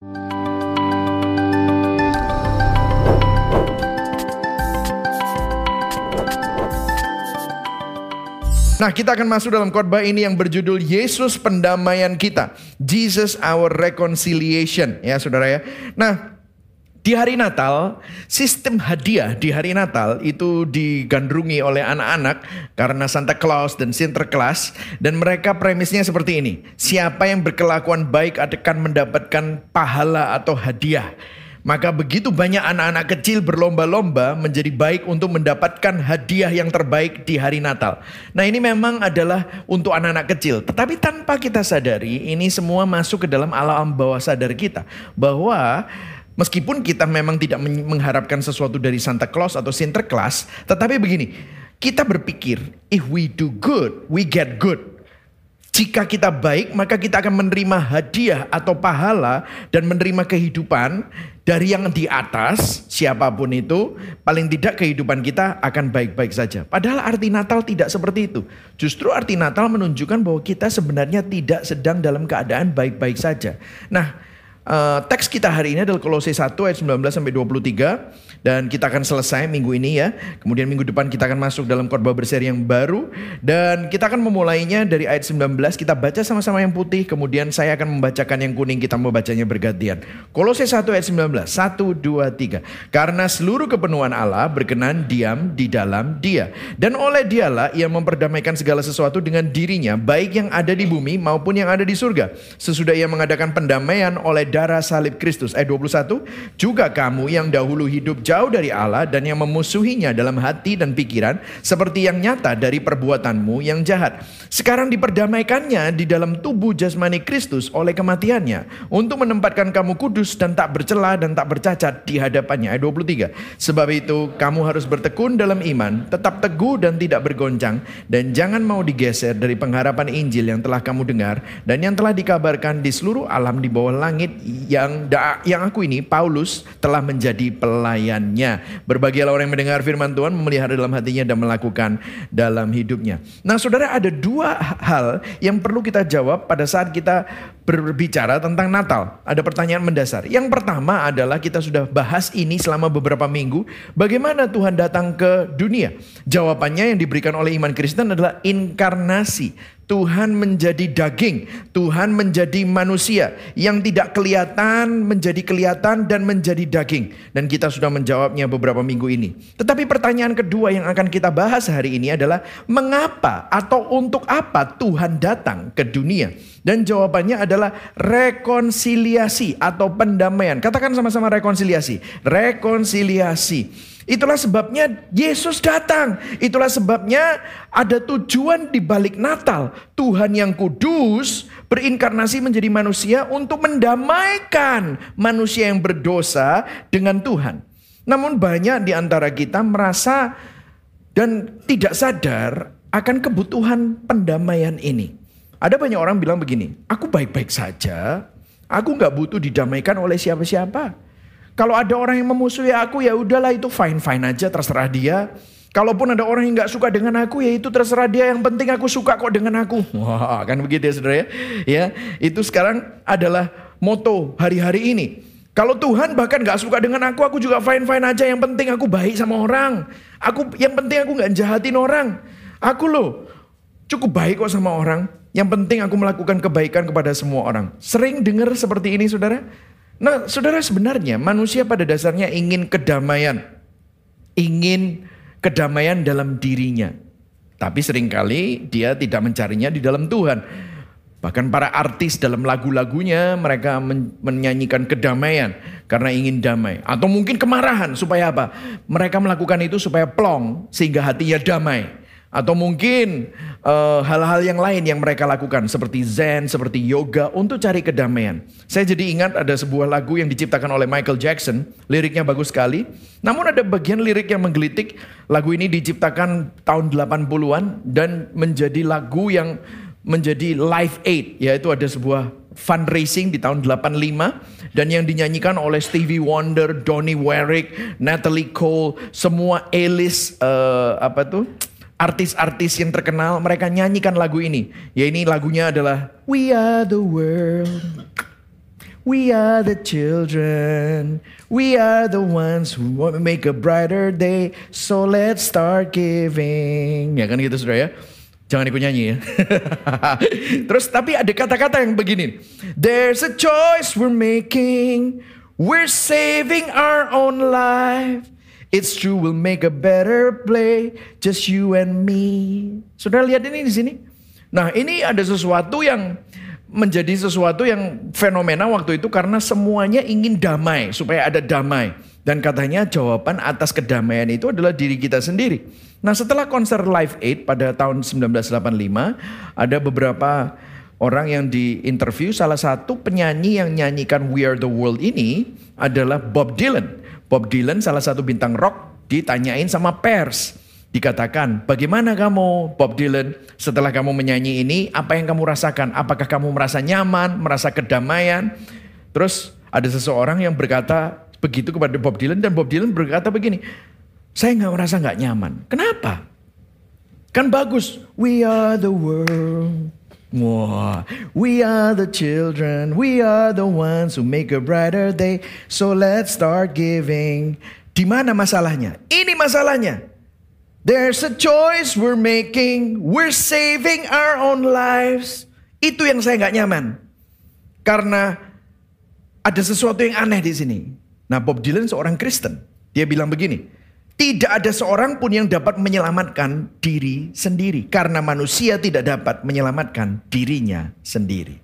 Nah, kita akan masuk dalam khotbah ini yang berjudul Yesus pendamaian kita. Jesus our reconciliation, ya Saudara ya. Nah, di hari Natal, sistem hadiah di hari Natal itu digandrungi oleh anak-anak karena Santa Claus dan Sinterklas dan mereka premisnya seperti ini. Siapa yang berkelakuan baik akan mendapatkan pahala atau hadiah. Maka begitu banyak anak-anak kecil berlomba-lomba menjadi baik untuk mendapatkan hadiah yang terbaik di hari Natal. Nah ini memang adalah untuk anak-anak kecil. Tetapi tanpa kita sadari ini semua masuk ke dalam alam bawah sadar kita. Bahwa meskipun kita memang tidak mengharapkan sesuatu dari Santa Claus atau Sinterklas. Tetapi begini, kita berpikir if we do good, we get good. Jika kita baik, maka kita akan menerima hadiah atau pahala dan menerima kehidupan dari yang di atas, siapa pun itu, paling tidak kehidupan kita akan baik-baik saja. Padahal arti Natal tidak seperti itu. Justru arti Natal menunjukkan bahwa kita sebenarnya tidak sedang dalam keadaan baik-baik saja. Nah, uh, teks kita hari ini adalah Kolose 1 ayat 19 sampai 23 dan kita akan selesai minggu ini ya. Kemudian minggu depan kita akan masuk dalam khotbah berseri yang baru dan kita akan memulainya dari ayat 19 kita baca sama-sama yang putih kemudian saya akan membacakan yang kuning kita membacanya bergantian. Kolose 1 ayat 19. 1 2 3. Karena seluruh kepenuhan Allah berkenan diam di dalam Dia dan oleh Dialah ia memperdamaikan segala sesuatu dengan dirinya baik yang ada di bumi maupun yang ada di surga. Sesudah ia mengadakan pendamaian oleh darah salib Kristus. Ayat 21. Juga kamu yang dahulu hidup jauh dari Allah dan yang memusuhinya dalam hati dan pikiran seperti yang nyata dari perbuatanmu yang jahat. Sekarang diperdamaikannya di dalam tubuh jasmani Kristus oleh kematiannya untuk menempatkan kamu kudus dan tak bercela dan tak bercacat di hadapannya. Ayat 23. Sebab itu kamu harus bertekun dalam iman, tetap teguh dan tidak bergoncang dan jangan mau digeser dari pengharapan Injil yang telah kamu dengar dan yang telah dikabarkan di seluruh alam di bawah langit yang yang aku ini Paulus telah menjadi pelayan firman-Nya. Berbahagialah orang yang mendengar firman Tuhan, memelihara dalam hatinya dan melakukan dalam hidupnya. Nah saudara ada dua hal yang perlu kita jawab pada saat kita berbicara tentang Natal. Ada pertanyaan mendasar. Yang pertama adalah kita sudah bahas ini selama beberapa minggu. Bagaimana Tuhan datang ke dunia? Jawabannya yang diberikan oleh iman Kristen adalah inkarnasi. Tuhan menjadi daging, Tuhan menjadi manusia yang tidak kelihatan menjadi kelihatan dan menjadi daging. Dan kita sudah menjawabnya beberapa minggu ini. Tetapi pertanyaan kedua yang akan kita bahas hari ini adalah mengapa atau untuk apa Tuhan datang ke dunia? Dan jawabannya adalah rekonsiliasi atau pendamaian. Katakan sama-sama rekonsiliasi. Rekonsiliasi. Itulah sebabnya Yesus datang. Itulah sebabnya ada tujuan di balik Natal. Tuhan yang kudus berinkarnasi menjadi manusia untuk mendamaikan manusia yang berdosa dengan Tuhan. Namun banyak di antara kita merasa dan tidak sadar akan kebutuhan pendamaian ini. Ada banyak orang bilang begini, aku baik-baik saja, aku nggak butuh didamaikan oleh siapa-siapa. Kalau ada orang yang memusuhi aku ya udahlah itu fine-fine aja terserah dia. Kalaupun ada orang yang nggak suka dengan aku ya itu terserah dia. Yang penting aku suka kok dengan aku. Wah kan begitu ya saudara ya. Ya itu sekarang adalah moto hari-hari ini. Kalau Tuhan bahkan nggak suka dengan aku, aku juga fine-fine aja. Yang penting aku baik sama orang. Aku yang penting aku nggak jahatin orang. Aku loh cukup baik kok sama orang. Yang penting aku melakukan kebaikan kepada semua orang. Sering dengar seperti ini saudara? Nah, saudara sebenarnya manusia pada dasarnya ingin kedamaian. Ingin kedamaian dalam dirinya. Tapi sering kali dia tidak mencarinya di dalam Tuhan. Bahkan para artis dalam lagu-lagunya mereka men menyanyikan kedamaian karena ingin damai. Atau mungkin kemarahan supaya apa? Mereka melakukan itu supaya plong sehingga hatinya damai. Atau mungkin eh, hal-hal uh, yang lain yang mereka lakukan seperti zen, seperti yoga untuk cari kedamaian. Saya jadi ingat ada sebuah lagu yang diciptakan oleh Michael Jackson, liriknya bagus sekali. Namun ada bagian lirik yang menggelitik. Lagu ini diciptakan tahun 80-an dan menjadi lagu yang menjadi live aid, yaitu ada sebuah fundraising di tahun 85 dan yang dinyanyikan oleh Stevie Wonder, Donny Warwick, Natalie Cole, semua A-list uh, apa tuh? Artis-artis yang terkenal mereka nyanyikan lagu ini. Ya ini lagunya adalah We Are the World. We are the children. We are the ones who want to make a brighter day. So let's start giving. Ya kan gitu sudah ya. Jangan ikut nyanyi ya. Terus tapi ada kata-kata yang begini. There's a choice we're making. We're saving our own life. It's true we'll make a better play. Just you and me. Sudah lihat ini di sini? Nah ini ada sesuatu yang menjadi sesuatu yang fenomena waktu itu karena semuanya ingin damai, supaya ada damai. Dan katanya jawaban atas kedamaian itu adalah diri kita sendiri. Nah setelah konser Live Aid pada tahun 1985, ada beberapa orang yang diinterview, salah satu penyanyi yang nyanyikan We Are The World ini adalah Bob Dylan. Bob Dylan salah satu bintang rock ditanyain sama pers dikatakan, bagaimana kamu Bob Dylan setelah kamu menyanyi ini, apa yang kamu rasakan? Apakah kamu merasa nyaman, merasa kedamaian? Terus ada seseorang yang berkata begitu kepada Bob Dylan dan Bob Dylan berkata begini, saya nggak merasa nggak nyaman. Kenapa? Kan bagus. We are the world. Wah, we are the children, we are the ones who make a brighter day. So let's start giving. Di mana masalahnya? Ini masalahnya. There's a choice we're making. We're saving our own lives. Itu yang saya nggak nyaman. Karena ada sesuatu yang aneh di sini. Nah Bob Dylan seorang Kristen. Dia bilang begini. Tidak ada seorang pun yang dapat menyelamatkan diri sendiri. Karena manusia tidak dapat menyelamatkan dirinya sendiri.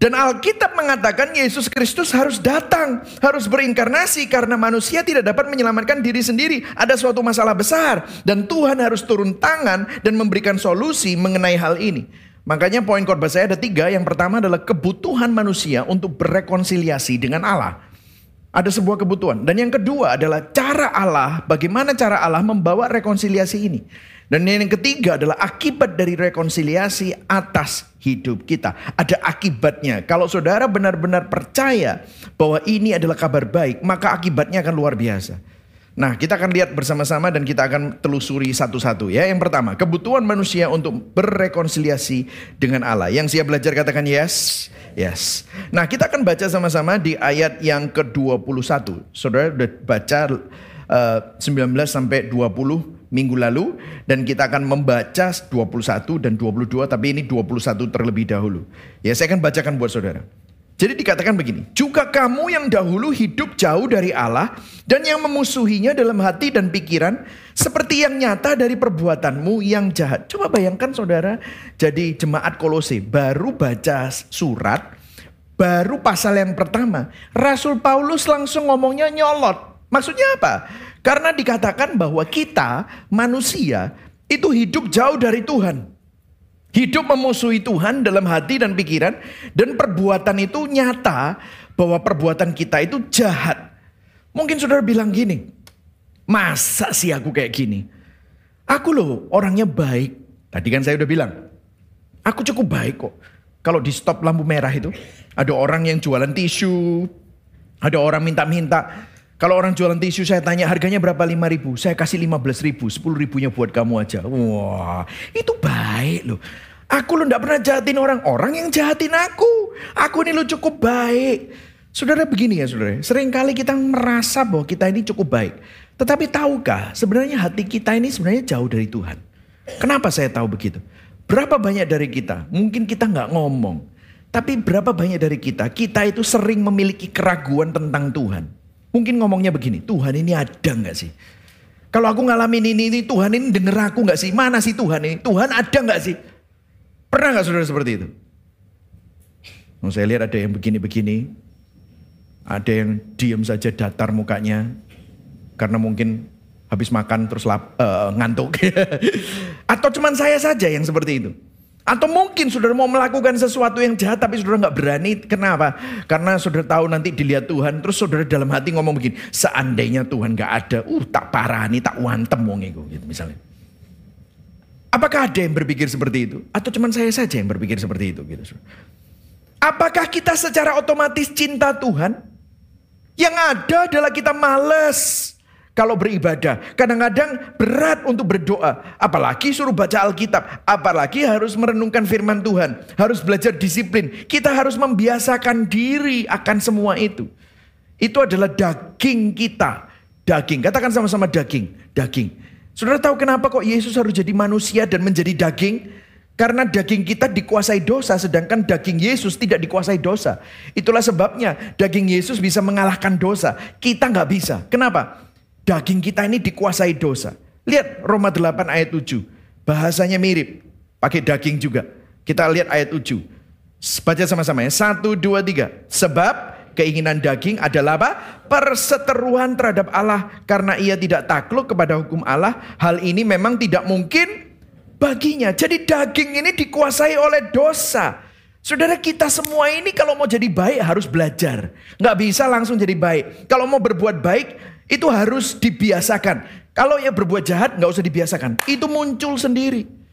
Dan Alkitab mengatakan Yesus Kristus harus datang, harus berinkarnasi karena manusia tidak dapat menyelamatkan diri sendiri. Ada suatu masalah besar dan Tuhan harus turun tangan dan memberikan solusi mengenai hal ini. Makanya poin khotbah saya ada tiga. Yang pertama adalah kebutuhan manusia untuk berrekonsiliasi dengan Allah. Ada sebuah kebutuhan. Dan yang kedua adalah cara Allah, bagaimana cara Allah membawa rekonsiliasi ini. Dan yang ketiga adalah akibat dari rekonsiliasi atas hidup kita. Ada akibatnya. Kalau saudara benar-benar percaya bahwa ini adalah kabar baik, maka akibatnya akan luar biasa. Nah, kita akan lihat bersama-sama dan kita akan telusuri satu-satu ya. Yang pertama, kebutuhan manusia untuk berrekonsiliasi dengan Allah. Yang siap belajar katakan yes. Yes. Nah, kita akan baca sama-sama di ayat yang ke-21. Saudara sudah baca uh, eh, 19 sampai 20 minggu lalu dan kita akan membaca 21 dan 22 tapi ini 21 terlebih dahulu. Ya saya akan bacakan buat saudara. Jadi dikatakan begini, juga kamu yang dahulu hidup jauh dari Allah dan yang memusuhinya dalam hati dan pikiran seperti yang nyata dari perbuatanmu yang jahat. Coba bayangkan saudara jadi jemaat kolose baru baca surat, baru pasal yang pertama. Rasul Paulus langsung ngomongnya nyolot. Maksudnya apa? Karena dikatakan bahwa kita manusia itu hidup jauh dari Tuhan. Hidup memusuhi Tuhan dalam hati dan pikiran dan perbuatan itu nyata bahwa perbuatan kita itu jahat. Mungkin saudara bilang gini, masa sih aku kayak gini? Aku loh orangnya baik. Tadi kan saya udah bilang, aku cukup baik kok. Kalau di stop lampu merah itu, ada orang yang jualan tisu, ada orang minta-minta, kalau orang jualan tisu saya tanya harganya berapa 5 ribu. Saya kasih 15 ribu, 10 ribunya buat kamu aja. Wah itu baik loh. Aku lo gak pernah jahatin orang. Orang yang jahatin aku. Aku ini lo cukup baik. Saudara begini ya saudara. Seringkali kita merasa bahwa kita ini cukup baik. Tetapi tahukah sebenarnya hati kita ini sebenarnya jauh dari Tuhan. Kenapa saya tahu begitu? Berapa banyak dari kita, mungkin kita nggak ngomong. Tapi berapa banyak dari kita, kita itu sering memiliki keraguan tentang Tuhan. Mungkin ngomongnya begini, Tuhan ini ada nggak sih? Kalau aku ngalamin ini, ini Tuhan ini denger aku nggak sih? Mana sih Tuhan ini? Tuhan ada nggak sih? Pernah nggak saudara seperti itu? Oh, saya lihat ada yang begini-begini, ada yang diem saja datar mukanya, karena mungkin habis makan terus lap, uh, ngantuk. Atau cuman saya saja yang seperti itu. Atau mungkin saudara mau melakukan sesuatu yang jahat tapi saudara nggak berani. Kenapa? Karena saudara tahu nanti dilihat Tuhan. Terus saudara dalam hati ngomong begini. Seandainya Tuhan nggak ada. Uh tak parah nih tak wantem wong itu. Gitu misalnya. Apakah ada yang berpikir seperti itu? Atau cuma saya saja yang berpikir seperti itu? Gitu. Apakah kita secara otomatis cinta Tuhan? Yang ada adalah kita males. Kalau beribadah. Kadang-kadang berat untuk berdoa. Apalagi suruh baca Alkitab. Apalagi harus merenungkan firman Tuhan. Harus belajar disiplin. Kita harus membiasakan diri akan semua itu. Itu adalah daging kita. Daging. Katakan sama-sama daging. Daging. Saudara tahu kenapa kok Yesus harus jadi manusia dan menjadi daging? Karena daging kita dikuasai dosa, sedangkan daging Yesus tidak dikuasai dosa. Itulah sebabnya daging Yesus bisa mengalahkan dosa. Kita nggak bisa. Kenapa? Daging kita ini dikuasai dosa. Lihat Roma 8 ayat 7. Bahasanya mirip. Pakai daging juga. Kita lihat ayat 7. Baca sama-sama ya. Satu, dua, tiga. Sebab keinginan daging adalah apa? Perseteruan terhadap Allah. Karena ia tidak takluk kepada hukum Allah. Hal ini memang tidak mungkin baginya. Jadi daging ini dikuasai oleh dosa. Saudara kita semua ini kalau mau jadi baik harus belajar. Nggak bisa langsung jadi baik. Kalau mau berbuat baik itu harus dibiasakan. Kalau ya berbuat jahat nggak usah dibiasakan. Itu muncul sendiri.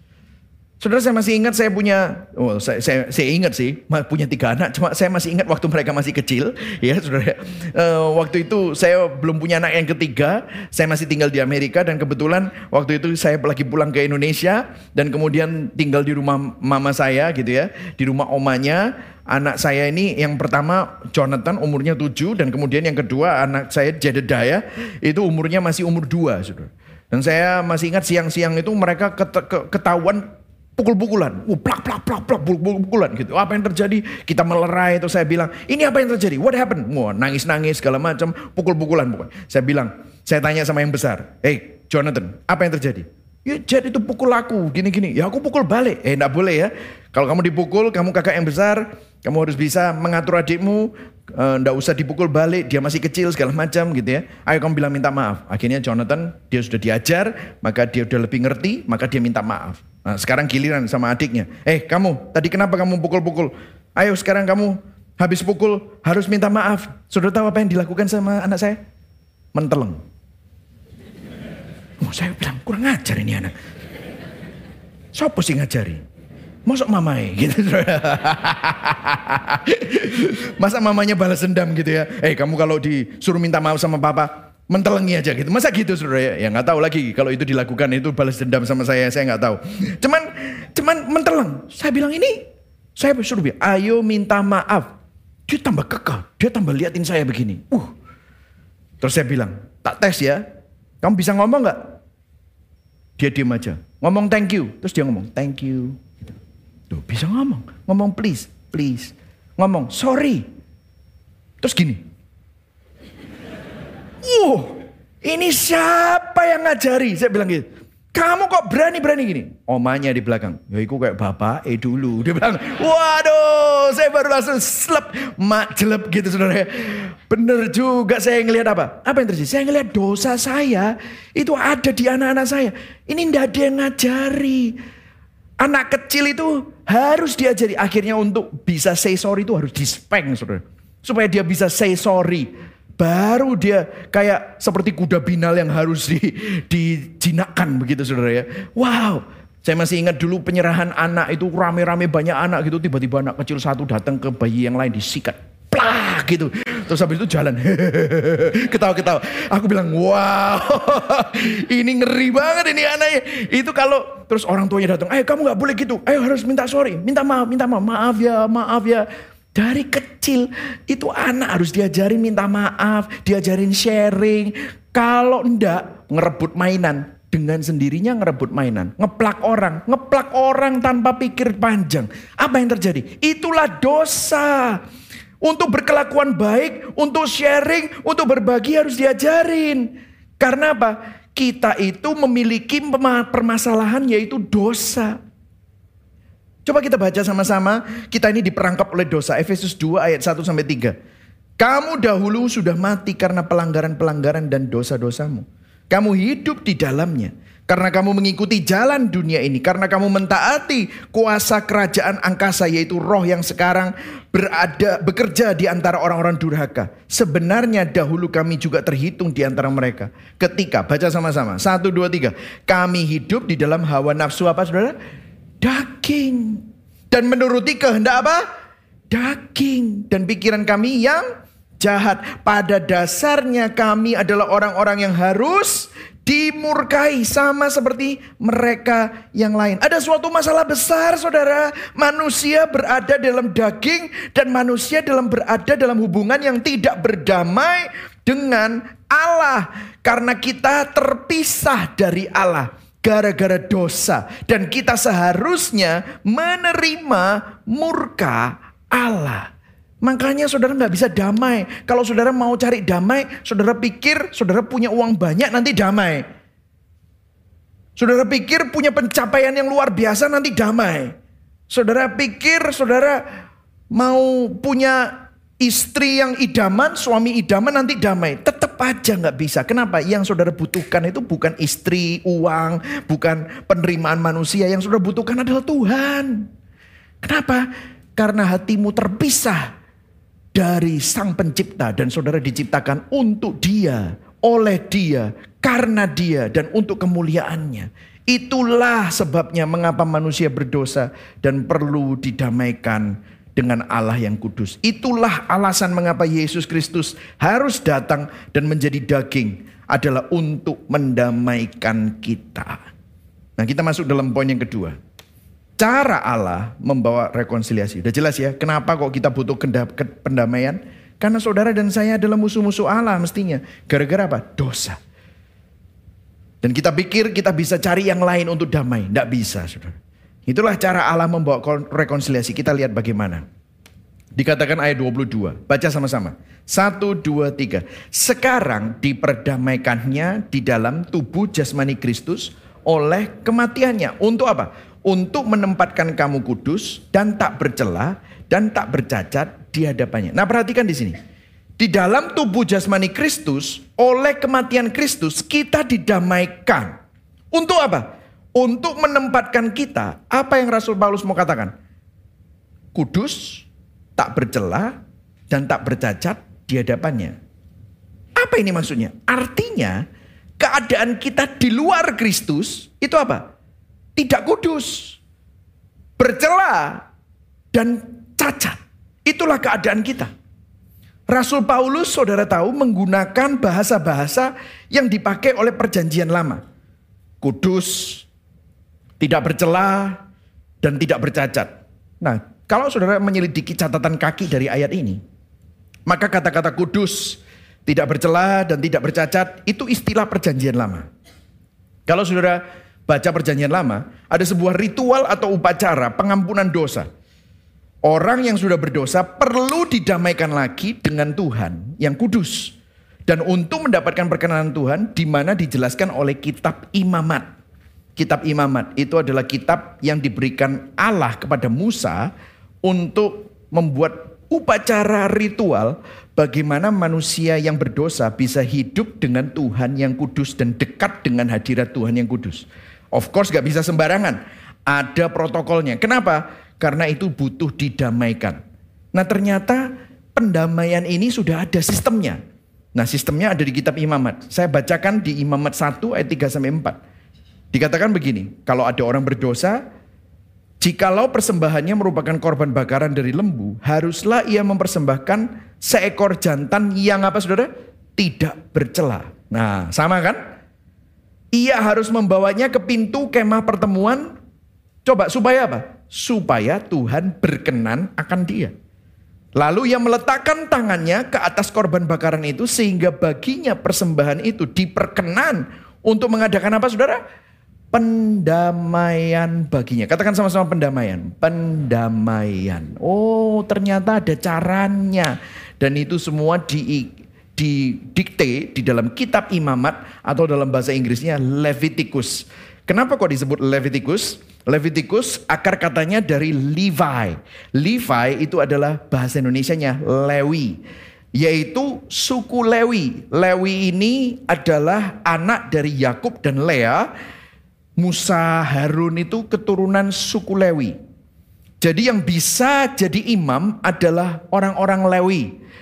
Saudara saya masih ingat saya punya, oh, saya, saya, saya ingat sih punya tiga anak. Cuma saya masih ingat waktu mereka masih kecil, ya saudara. Uh, waktu itu saya belum punya anak yang ketiga. Saya masih tinggal di Amerika dan kebetulan waktu itu saya lagi pulang ke Indonesia dan kemudian tinggal di rumah mama saya gitu ya, di rumah omanya. Anak saya ini yang pertama Jonathan umurnya tujuh dan kemudian yang kedua anak saya Jedediah itu umurnya masih umur dua, saudara. Dan saya masih ingat siang-siang itu mereka ketahuan pukul-pukulan, uh, plak plak plak plak pukul-pukulan gitu. Apa yang terjadi? Kita melerai itu saya bilang, ini apa yang terjadi? What happened? Wah, nangis-nangis segala macam, pukul-pukulan pokoknya. Saya bilang, saya tanya sama yang besar, hey Jonathan, apa yang terjadi? Ya Jet itu pukul aku gini-gini. Ya aku pukul balik. Eh enggak boleh ya. Kalau kamu dipukul, kamu kakak yang besar, kamu harus bisa mengatur adikmu. Enggak usah dipukul balik, dia masih kecil segala macam gitu ya. Ayo kamu bilang minta maaf. Akhirnya Jonathan, dia sudah diajar, maka dia udah lebih ngerti, maka dia minta maaf. Nah, sekarang giliran sama adiknya. Eh kamu, tadi kenapa kamu pukul-pukul? Ayo sekarang kamu habis pukul harus minta maaf. Sudah tahu apa yang dilakukan sama anak saya? Menteleng. Oh, saya bilang kurang ajar ini anak. Siapa sih ngajari? Masuk mamai gitu. Masa mamanya balas dendam gitu ya. Eh kamu kalau disuruh minta maaf sama papa, mentelengi aja gitu. Masa gitu saudara ya? Ya nggak tahu lagi kalau itu dilakukan itu balas dendam sama saya, saya nggak tahu. Cuman cuman menteleng. Saya bilang ini, saya suruh bilang, ayo minta maaf. Dia tambah kekal, dia tambah liatin saya begini. Uh. Terus saya bilang, tak tes ya. Kamu bisa ngomong nggak? Dia diem aja. Ngomong thank you. Terus dia ngomong thank you. Gitu. Tuh, bisa ngomong. Ngomong please, please. Ngomong sorry. Terus gini, Uh, ini siapa yang ngajari? Saya bilang gitu. Kamu kok berani-berani gini? Omanya di belakang. Ya itu kayak bapak eh dulu. Dia bilang, waduh saya baru langsung slep. Mak jelep gitu saudara. Bener juga saya ngelihat apa? Apa yang terjadi? Saya ngelihat dosa saya. Itu ada di anak-anak saya. Ini ndak ada yang ngajari. Anak kecil itu harus diajari. Akhirnya untuk bisa say sorry itu harus dispeng saudara. Supaya dia bisa say sorry baru dia kayak seperti kuda binal yang harus di, dijinakkan begitu saudara ya. Wow, saya masih ingat dulu penyerahan anak itu rame-rame banyak anak gitu. Tiba-tiba anak kecil satu datang ke bayi yang lain disikat. Plah gitu. Terus habis itu jalan. Ketawa-ketawa. Aku bilang, wow ini ngeri banget ini anaknya. Itu kalau terus orang tuanya datang. Ayo kamu gak boleh gitu. Ayo harus minta sorry. Minta maaf, minta maaf. Maaf ya, maaf ya. Dari kecil itu anak harus diajarin minta maaf, diajarin sharing. Kalau ndak ngerebut mainan, dengan sendirinya ngerebut mainan, ngeplak orang, ngeplak orang tanpa pikir panjang. Apa yang terjadi? Itulah dosa. Untuk berkelakuan baik, untuk sharing, untuk berbagi harus diajarin. Karena apa? Kita itu memiliki permasalahan yaitu dosa. Coba kita baca sama-sama. Kita ini diperangkap oleh dosa. Efesus 2 ayat 1 sampai 3. Kamu dahulu sudah mati karena pelanggaran-pelanggaran dan dosa-dosamu. Kamu hidup di dalamnya. Karena kamu mengikuti jalan dunia ini. Karena kamu mentaati kuasa kerajaan angkasa yaitu roh yang sekarang berada bekerja di antara orang-orang durhaka. Sebenarnya dahulu kami juga terhitung di antara mereka. Ketika, baca sama-sama. Satu, dua, tiga. Kami hidup di dalam hawa nafsu apa saudara? Daging dan menuruti kehendak apa? Daging dan pikiran kami yang jahat. Pada dasarnya kami adalah orang-orang yang harus dimurkai sama seperti mereka yang lain. Ada suatu masalah besar saudara. Manusia berada dalam daging dan manusia dalam berada dalam hubungan yang tidak berdamai dengan Allah. Karena kita terpisah dari Allah gara-gara dosa. Dan kita seharusnya menerima murka Allah. Makanya saudara nggak bisa damai. Kalau saudara mau cari damai, saudara pikir saudara punya uang banyak nanti damai. Saudara pikir punya pencapaian yang luar biasa nanti damai. Saudara pikir saudara mau punya istri yang idaman, suami idaman nanti damai. Tetap aja nggak bisa. Kenapa? Yang saudara butuhkan itu bukan istri, uang, bukan penerimaan manusia. Yang saudara butuhkan adalah Tuhan. Kenapa? Karena hatimu terpisah dari sang pencipta dan saudara diciptakan untuk dia, oleh dia, karena dia dan untuk kemuliaannya. Itulah sebabnya mengapa manusia berdosa dan perlu didamaikan dengan Allah yang kudus. Itulah alasan mengapa Yesus Kristus harus datang dan menjadi daging adalah untuk mendamaikan kita. Nah, kita masuk dalam poin yang kedua. Cara Allah membawa rekonsiliasi. Udah jelas ya, kenapa kok kita butuh pendamaian? Karena saudara dan saya adalah musuh-musuh Allah mestinya. Gara-gara apa? Dosa. Dan kita pikir kita bisa cari yang lain untuk damai. Tidak bisa, saudara. Itulah cara Allah membawa rekonsiliasi. Kita lihat bagaimana. Dikatakan ayat 22. Baca sama-sama. Satu, dua, tiga. Sekarang diperdamaikannya di dalam tubuh jasmani Kristus oleh kematiannya. Untuk apa? Untuk menempatkan kamu kudus dan tak bercela dan tak bercacat di hadapannya. Nah perhatikan di sini. Di dalam tubuh jasmani Kristus, oleh kematian Kristus, kita didamaikan. Untuk apa? Untuk menempatkan kita, apa yang Rasul Paulus mau katakan? Kudus, tak bercela, dan tak bercacat di hadapannya. Apa ini maksudnya? Artinya keadaan kita di luar Kristus itu apa? Tidak kudus, bercela, dan cacat. Itulah keadaan kita. Rasul Paulus saudara tahu menggunakan bahasa-bahasa yang dipakai oleh perjanjian lama. Kudus, tidak bercela, dan tidak bercacat. Nah, kalau saudara menyelidiki catatan kaki dari ayat ini, maka kata-kata kudus, tidak bercela, dan tidak bercacat, itu istilah perjanjian lama. Kalau saudara baca perjanjian lama, ada sebuah ritual atau upacara pengampunan dosa. Orang yang sudah berdosa perlu didamaikan lagi dengan Tuhan yang kudus. Dan untuk mendapatkan perkenanan Tuhan, di mana dijelaskan oleh kitab imamat. Kitab Imamat itu adalah kitab yang diberikan Allah kepada Musa untuk membuat upacara ritual bagaimana manusia yang berdosa bisa hidup dengan Tuhan yang kudus dan dekat dengan hadirat Tuhan yang kudus. Of course gak bisa sembarangan. Ada protokolnya. Kenapa? Karena itu butuh didamaikan. Nah ternyata pendamaian ini sudah ada sistemnya. Nah sistemnya ada di kitab imamat. Saya bacakan di imamat 1 ayat 3 sampai 4. Dikatakan begini, kalau ada orang berdosa, jikalau persembahannya merupakan korban bakaran dari lembu, haruslah ia mempersembahkan seekor jantan yang apa saudara? Tidak bercela. Nah sama kan? Ia harus membawanya ke pintu kemah pertemuan. Coba supaya apa? Supaya Tuhan berkenan akan dia. Lalu ia meletakkan tangannya ke atas korban bakaran itu sehingga baginya persembahan itu diperkenan untuk mengadakan apa saudara? Pendamaian baginya. Katakan sama-sama pendamaian. Pendamaian. Oh, ternyata ada caranya. Dan itu semua di didikte di dalam kitab imamat atau dalam bahasa Inggrisnya Leviticus. Kenapa kok disebut Leviticus? Leviticus akar katanya dari Levi. Levi itu adalah bahasa Indonesianya Lewi. Yaitu suku Lewi. Lewi ini adalah anak dari Yakub dan Lea Musa Harun itu keturunan suku Lewi. Jadi yang bisa jadi imam adalah orang-orang Lewi.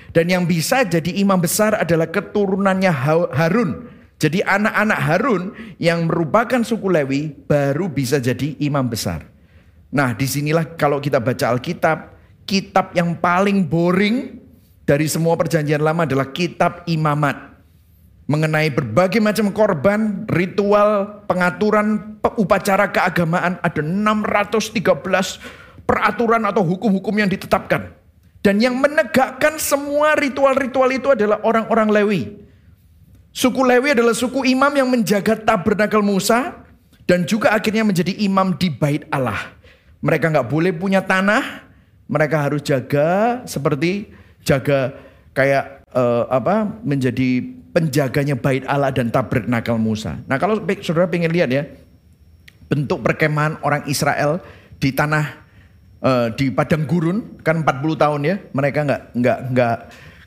Dan yang bisa jadi imam besar adalah keturunannya Harun. Jadi anak-anak Harun yang merupakan suku Lewi baru bisa jadi imam besar. Nah di sinilah kalau kita baca Alkitab, kitab yang paling boring dari semua perjanjian lama adalah kitab imamat. Mengenai berbagai macam korban, ritual, pengaturan, upacara keagamaan. Ada 613 peraturan atau hukum-hukum yang ditetapkan. Dan yang menegakkan semua ritual-ritual itu adalah orang-orang Lewi. Suku Lewi adalah suku imam yang menjaga tabernakel Musa dan juga akhirnya menjadi imam di bait Allah. Mereka nggak boleh punya tanah, mereka harus jaga seperti jaga kayak uh, apa menjadi penjaganya bait Allah dan tabernakel Musa. Nah kalau saudara pengen lihat ya bentuk perkemahan orang Israel di tanah uh, di padang gurun kan 40 tahun ya mereka nggak nggak nggak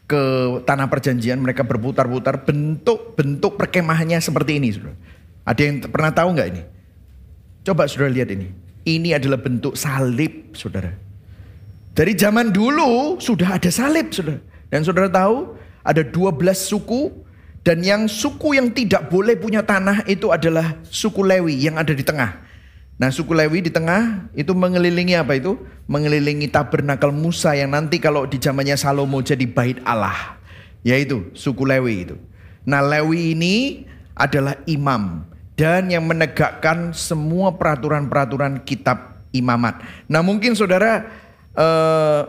ke tanah perjanjian mereka berputar-putar bentuk-bentuk perkemahannya seperti ini saudara. Ada yang pernah tahu nggak ini? Coba saudara lihat ini. Ini adalah bentuk salib saudara. Dari zaman dulu sudah ada salib, saudara. Dan saudara tahu ada 12 suku dan yang suku yang tidak boleh punya tanah itu adalah suku Lewi yang ada di tengah. Nah suku Lewi di tengah itu mengelilingi apa itu? Mengelilingi tabernakel Musa yang nanti kalau di zamannya Salomo jadi bait Allah. Yaitu suku Lewi itu. Nah Lewi ini adalah imam dan yang menegakkan semua peraturan-peraturan kitab imamat. Nah mungkin saudara uh,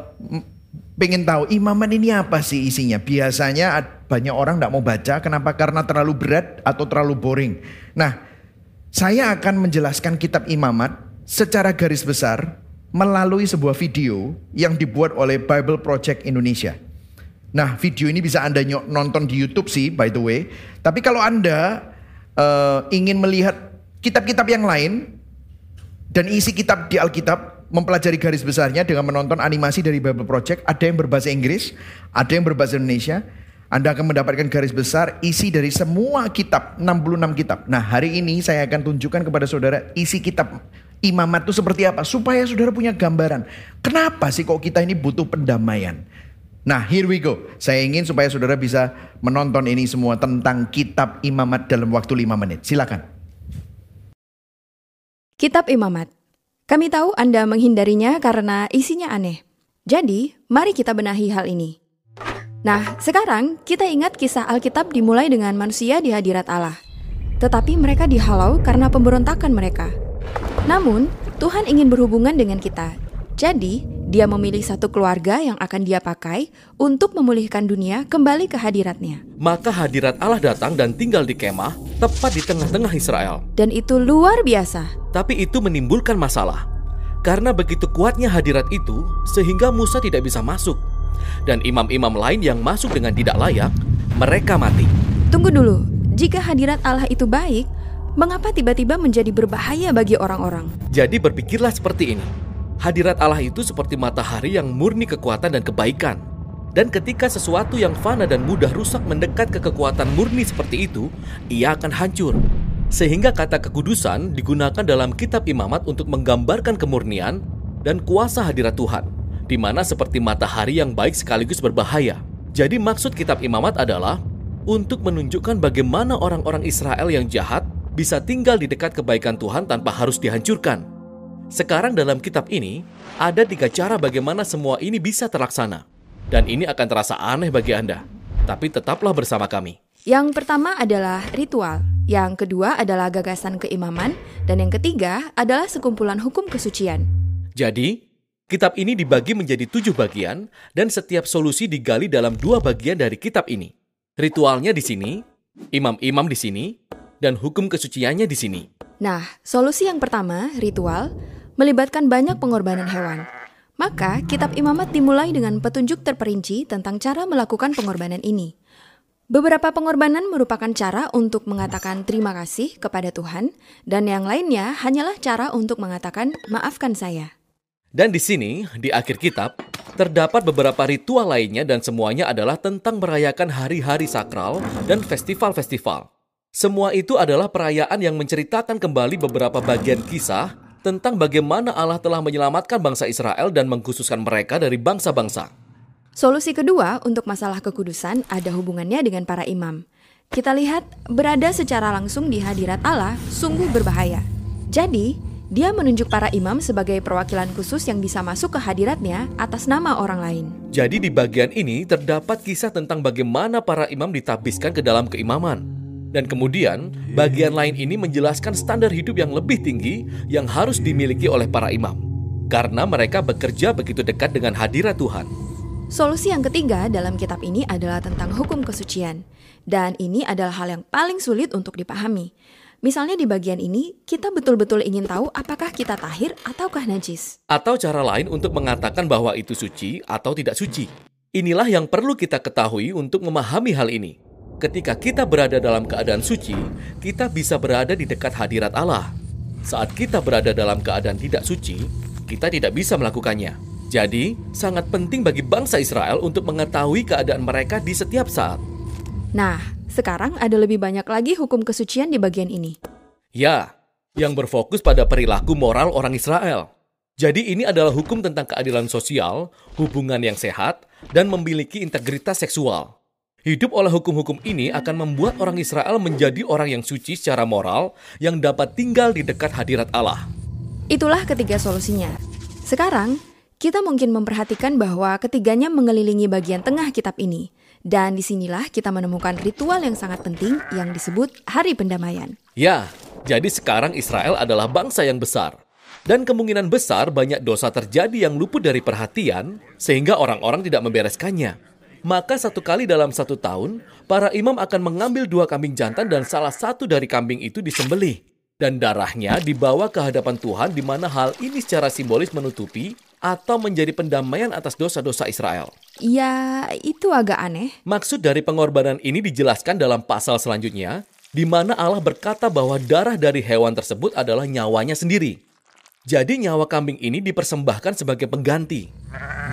pengen tahu imaman ini apa sih isinya. Biasanya banyak orang tidak mau baca. Kenapa? Karena terlalu berat atau terlalu boring. Nah, saya akan menjelaskan kitab imamat secara garis besar melalui sebuah video yang dibuat oleh Bible Project Indonesia. Nah, video ini bisa Anda nonton di YouTube sih, by the way. Tapi kalau Anda uh, ingin melihat kitab-kitab yang lain dan isi kitab di Alkitab, mempelajari garis besarnya dengan menonton animasi dari Bible Project. Ada yang berbahasa Inggris, ada yang berbahasa Indonesia. Anda akan mendapatkan garis besar isi dari semua kitab, 66 kitab. Nah hari ini saya akan tunjukkan kepada saudara isi kitab imamat itu seperti apa. Supaya saudara punya gambaran. Kenapa sih kok kita ini butuh pendamaian. Nah here we go. Saya ingin supaya saudara bisa menonton ini semua tentang kitab imamat dalam waktu 5 menit. Silakan. Kitab Imamat kami tahu Anda menghindarinya karena isinya aneh. Jadi, mari kita benahi hal ini. Nah, sekarang kita ingat kisah Alkitab dimulai dengan manusia di hadirat Allah. Tetapi mereka dihalau karena pemberontakan mereka. Namun, Tuhan ingin berhubungan dengan kita. Jadi, dia memilih satu keluarga yang akan dia pakai untuk memulihkan dunia kembali ke hadiratnya. Maka hadirat Allah datang dan tinggal di kemah, tepat di tengah-tengah Israel. Dan itu luar biasa. Tapi itu menimbulkan masalah. Karena begitu kuatnya hadirat itu, sehingga Musa tidak bisa masuk. Dan imam-imam lain yang masuk dengan tidak layak, mereka mati. Tunggu dulu, jika hadirat Allah itu baik, mengapa tiba-tiba menjadi berbahaya bagi orang-orang? Jadi berpikirlah seperti ini. Hadirat Allah itu seperti matahari yang murni kekuatan dan kebaikan. Dan ketika sesuatu yang fana dan mudah rusak mendekat ke kekuatan murni seperti itu, ia akan hancur. Sehingga kata kekudusan digunakan dalam kitab imamat untuk menggambarkan kemurnian dan kuasa hadirat Tuhan, di mana seperti matahari yang baik sekaligus berbahaya. Jadi maksud kitab imamat adalah untuk menunjukkan bagaimana orang-orang Israel yang jahat bisa tinggal di dekat kebaikan Tuhan tanpa harus dihancurkan. Sekarang dalam kitab ini, ada tiga cara bagaimana semua ini bisa terlaksana. Dan ini akan terasa aneh bagi Anda. Tapi tetaplah bersama kami. Yang pertama adalah ritual, yang kedua adalah gagasan keimaman, dan yang ketiga adalah sekumpulan hukum kesucian. Jadi, kitab ini dibagi menjadi tujuh bagian, dan setiap solusi digali dalam dua bagian dari kitab ini. Ritualnya di sini, imam-imam di sini, dan hukum kesuciannya di sini. Nah, solusi yang pertama, ritual, melibatkan banyak pengorbanan hewan. Maka, kitab imamat dimulai dengan petunjuk terperinci tentang cara melakukan pengorbanan ini. Beberapa pengorbanan merupakan cara untuk mengatakan terima kasih kepada Tuhan, dan yang lainnya hanyalah cara untuk mengatakan maafkan saya. Dan di sini, di akhir kitab, terdapat beberapa ritual lainnya dan semuanya adalah tentang merayakan hari-hari sakral dan festival-festival. Semua itu adalah perayaan yang menceritakan kembali beberapa bagian kisah tentang bagaimana Allah telah menyelamatkan bangsa Israel dan mengkhususkan mereka dari bangsa-bangsa. Solusi kedua untuk masalah kekudusan ada hubungannya dengan para imam. Kita lihat berada secara langsung di hadirat Allah sungguh berbahaya. Jadi, Dia menunjuk para imam sebagai perwakilan khusus yang bisa masuk ke hadiratnya atas nama orang lain. Jadi di bagian ini terdapat kisah tentang bagaimana para imam ditabiskan ke dalam keimaman. Dan kemudian, bagian lain ini menjelaskan standar hidup yang lebih tinggi yang harus dimiliki oleh para imam. Karena mereka bekerja begitu dekat dengan hadirat Tuhan. Solusi yang ketiga dalam kitab ini adalah tentang hukum kesucian. Dan ini adalah hal yang paling sulit untuk dipahami. Misalnya di bagian ini, kita betul-betul ingin tahu apakah kita tahir ataukah najis. Atau cara lain untuk mengatakan bahwa itu suci atau tidak suci. Inilah yang perlu kita ketahui untuk memahami hal ini. Ketika kita berada dalam keadaan suci, kita bisa berada di dekat hadirat Allah. Saat kita berada dalam keadaan tidak suci, kita tidak bisa melakukannya. Jadi, sangat penting bagi bangsa Israel untuk mengetahui keadaan mereka di setiap saat. Nah, sekarang ada lebih banyak lagi hukum kesucian di bagian ini. Ya, yang berfokus pada perilaku moral orang Israel. Jadi ini adalah hukum tentang keadilan sosial, hubungan yang sehat, dan memiliki integritas seksual. Hidup oleh hukum-hukum ini akan membuat orang Israel menjadi orang yang suci secara moral yang dapat tinggal di dekat hadirat Allah. Itulah ketiga solusinya. Sekarang, kita mungkin memperhatikan bahwa ketiganya mengelilingi bagian tengah kitab ini – dan di sinilah kita menemukan ritual yang sangat penting yang disebut Hari Pendamaian. Ya, jadi sekarang Israel adalah bangsa yang besar. Dan kemungkinan besar banyak dosa terjadi yang luput dari perhatian sehingga orang-orang tidak membereskannya. Maka satu kali dalam satu tahun, para imam akan mengambil dua kambing jantan dan salah satu dari kambing itu disembelih. Dan darahnya dibawa ke hadapan Tuhan di mana hal ini secara simbolis menutupi atau menjadi pendamaian atas dosa-dosa Israel. Ya, itu agak aneh. Maksud dari pengorbanan ini dijelaskan dalam pasal selanjutnya, di mana Allah berkata bahwa darah dari hewan tersebut adalah nyawanya sendiri. Jadi nyawa kambing ini dipersembahkan sebagai pengganti.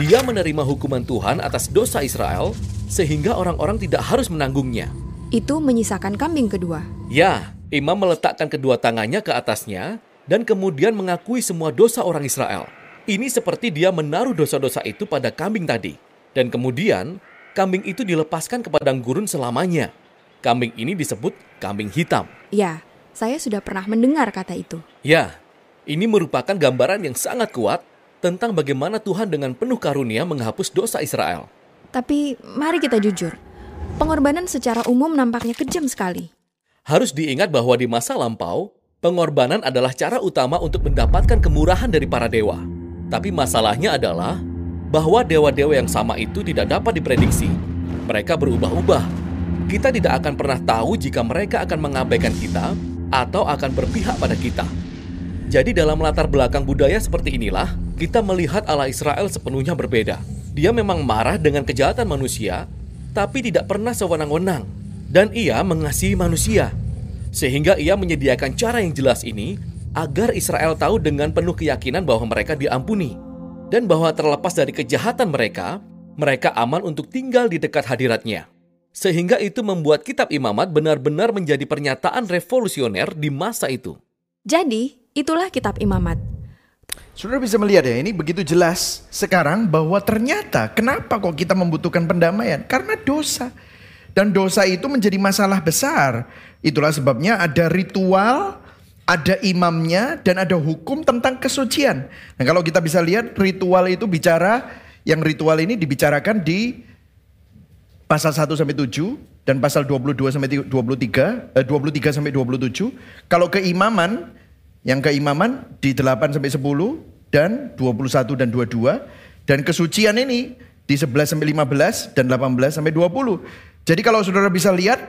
Dia menerima hukuman Tuhan atas dosa Israel, sehingga orang-orang tidak harus menanggungnya. Itu menyisakan kambing kedua. Ya, imam meletakkan kedua tangannya ke atasnya, dan kemudian mengakui semua dosa orang Israel. Ini seperti dia menaruh dosa-dosa itu pada kambing tadi. Dan kemudian, kambing itu dilepaskan ke padang gurun selamanya. Kambing ini disebut kambing hitam. Ya, saya sudah pernah mendengar kata itu. Ya, ini merupakan gambaran yang sangat kuat tentang bagaimana Tuhan dengan penuh karunia menghapus dosa Israel. Tapi mari kita jujur, pengorbanan secara umum nampaknya kejam sekali. Harus diingat bahwa di masa lampau, pengorbanan adalah cara utama untuk mendapatkan kemurahan dari para dewa. Tapi masalahnya adalah bahwa dewa-dewa yang sama itu tidak dapat diprediksi. Mereka berubah-ubah. Kita tidak akan pernah tahu jika mereka akan mengabaikan kita atau akan berpihak pada kita. Jadi dalam latar belakang budaya seperti inilah, kita melihat Allah Israel sepenuhnya berbeda. Dia memang marah dengan kejahatan manusia, tapi tidak pernah sewenang-wenang. Dan ia mengasihi manusia. Sehingga ia menyediakan cara yang jelas ini agar Israel tahu dengan penuh keyakinan bahwa mereka diampuni dan bahwa terlepas dari kejahatan mereka, mereka aman untuk tinggal di dekat hadiratnya. Sehingga itu membuat kitab imamat benar-benar menjadi pernyataan revolusioner di masa itu. Jadi, itulah kitab imamat. Saudara bisa melihat ya, ini begitu jelas sekarang bahwa ternyata kenapa kok kita membutuhkan pendamaian? Karena dosa. Dan dosa itu menjadi masalah besar. Itulah sebabnya ada ritual ada imamnya dan ada hukum tentang kesucian. Nah, kalau kita bisa lihat ritual itu bicara yang ritual ini dibicarakan di pasal 1 sampai 7 dan pasal 22 sampai 23, eh, 23 sampai 27. Kalau keimaman yang keimaman di 8 sampai 10 dan 21 dan 22 dan kesucian ini di 11 sampai 15 dan 18 sampai 20. Jadi kalau saudara bisa lihat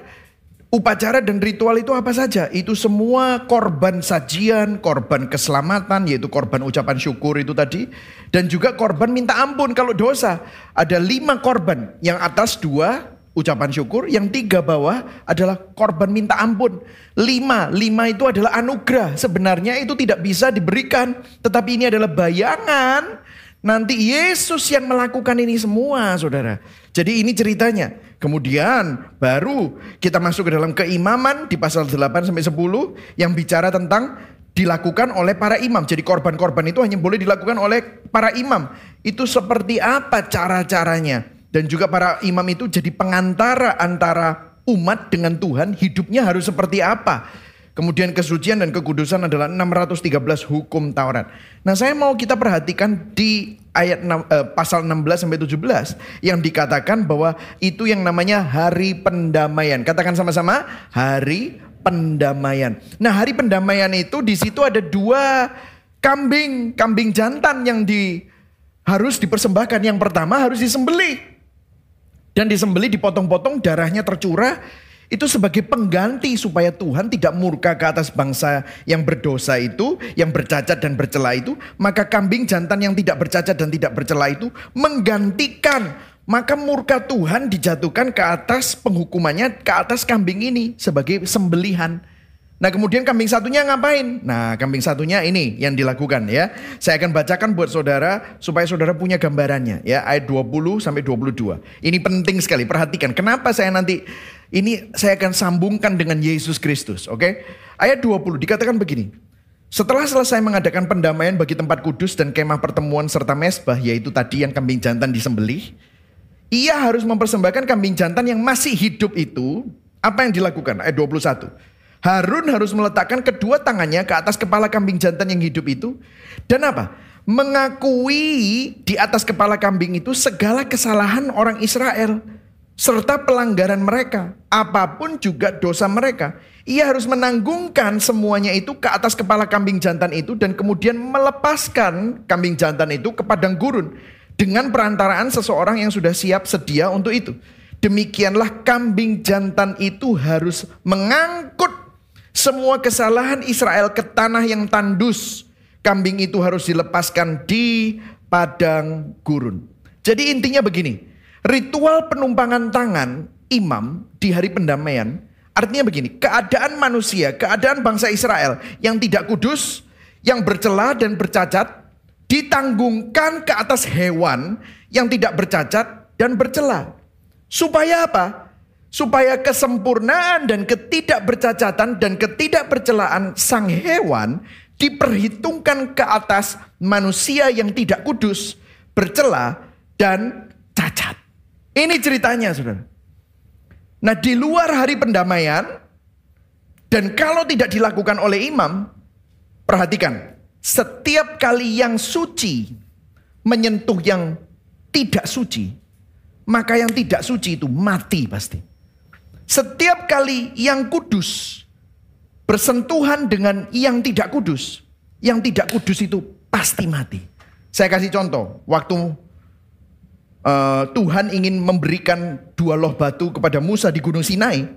Upacara dan ritual itu apa saja? Itu semua korban sajian, korban keselamatan, yaitu korban ucapan syukur itu tadi. Dan juga korban minta ampun kalau dosa. Ada lima korban, yang atas dua ucapan syukur, yang tiga bawah adalah korban minta ampun. Lima, lima itu adalah anugerah. Sebenarnya itu tidak bisa diberikan, tetapi ini adalah bayangan. Nanti Yesus yang melakukan ini semua, saudara. Jadi ini ceritanya. Kemudian baru kita masuk ke dalam keimaman di pasal 8 sampai 10 yang bicara tentang dilakukan oleh para imam. Jadi korban-korban itu hanya boleh dilakukan oleh para imam. Itu seperti apa cara-caranya? Dan juga para imam itu jadi pengantara antara umat dengan Tuhan, hidupnya harus seperti apa? Kemudian kesucian dan kekudusan adalah 613 hukum Taurat. Nah, saya mau kita perhatikan di ayat 6, eh, pasal 16 sampai 17 yang dikatakan bahwa itu yang namanya hari pendamaian. Katakan sama-sama, hari pendamaian. Nah, hari pendamaian itu di situ ada dua kambing, kambing jantan yang di harus dipersembahkan. Yang pertama harus disembelih. Dan disembelih dipotong-potong darahnya tercurah. Itu sebagai pengganti supaya Tuhan tidak murka ke atas bangsa yang berdosa itu, yang bercacat dan bercela itu, maka kambing jantan yang tidak bercacat dan tidak bercela itu menggantikan. Maka murka Tuhan dijatuhkan ke atas penghukumannya ke atas kambing ini sebagai sembelihan. Nah kemudian kambing satunya ngapain? Nah kambing satunya ini yang dilakukan ya. Saya akan bacakan buat saudara supaya saudara punya gambarannya ya. Ayat 20 sampai 22. Ini penting sekali perhatikan. Kenapa saya nanti ini saya akan sambungkan dengan Yesus Kristus, oke? Okay? Ayat 20 dikatakan begini. Setelah selesai mengadakan pendamaian bagi tempat kudus dan kemah pertemuan serta mesbah, yaitu tadi yang kambing jantan disembelih, ia harus mempersembahkan kambing jantan yang masih hidup itu. Apa yang dilakukan? Ayat 21. Harun harus meletakkan kedua tangannya ke atas kepala kambing jantan yang hidup itu. Dan apa? Mengakui di atas kepala kambing itu segala kesalahan orang Israel serta pelanggaran mereka, apa pun juga dosa mereka. Ia harus menanggungkan semuanya itu ke atas kepala kambing jantan itu dan kemudian melepaskan kambing jantan itu ke padang gurun dengan perantaraan seseorang yang sudah siap sedia untuk itu. Demikianlah kambing jantan itu harus mengangkut semua kesalahan Israel ke tanah yang tandus. Kambing itu harus dilepaskan di padang gurun. Jadi intinya begini, Ritual penumpangan tangan imam di hari pendamaian artinya begini, keadaan manusia, keadaan bangsa Israel yang tidak kudus, yang bercela dan bercacat ditanggungkan ke atas hewan yang tidak bercacat dan bercela. Supaya apa? Supaya kesempurnaan dan ketidakbercacatan dan ketidakbercelaan sang hewan diperhitungkan ke atas manusia yang tidak kudus, bercela dan cacat. Ini ceritanya saudara. Nah di luar hari pendamaian, dan kalau tidak dilakukan oleh imam, perhatikan, setiap kali yang suci menyentuh yang tidak suci, maka yang tidak suci itu mati pasti. Setiap kali yang kudus bersentuhan dengan yang tidak kudus, yang tidak kudus itu pasti mati. Saya kasih contoh, waktu uh, Tuhan ingin memberikan dua loh batu kepada Musa di Gunung Sinai,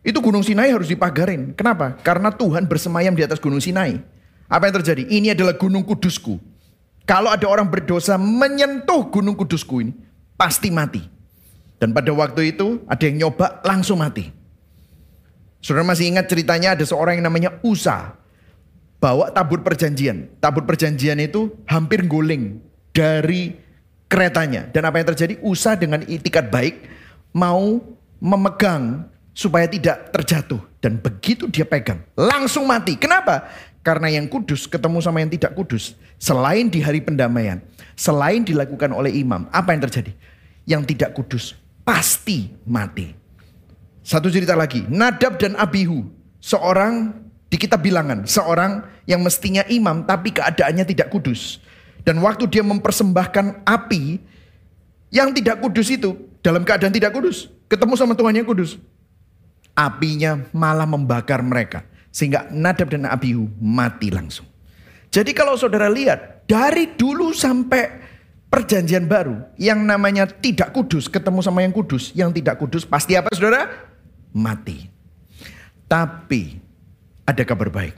itu Gunung Sinai harus dipagarin. Kenapa? Karena Tuhan bersemayam di atas Gunung Sinai. Apa yang terjadi? Ini adalah Gunung Kudusku. Kalau ada orang berdosa menyentuh Gunung Kudusku ini, pasti mati. Dan pada waktu itu ada yang nyoba langsung mati. Saudara masih ingat ceritanya ada seorang yang namanya Usa. Bawa tabur perjanjian. Tabur perjanjian itu hampir guling dari keretanya. Dan apa yang terjadi? Usa dengan itikat baik mau memegang supaya tidak terjatuh. Dan begitu dia pegang, langsung mati. Kenapa? Karena yang kudus ketemu sama yang tidak kudus. Selain di hari pendamaian, selain dilakukan oleh imam, apa yang terjadi? Yang tidak kudus pasti mati. Satu cerita lagi, Nadab dan Abihu, seorang di kitab bilangan, seorang yang mestinya imam tapi keadaannya tidak kudus. Dan waktu dia mempersembahkan api yang tidak kudus itu dalam keadaan tidak kudus, ketemu sama Tuhan yang kudus. Apinya malah membakar mereka sehingga Nadab dan Abihu mati langsung. Jadi kalau saudara lihat dari dulu sampai perjanjian baru yang namanya tidak kudus ketemu sama yang kudus, yang tidak kudus pasti apa saudara? Mati. Tapi ada kabar baik.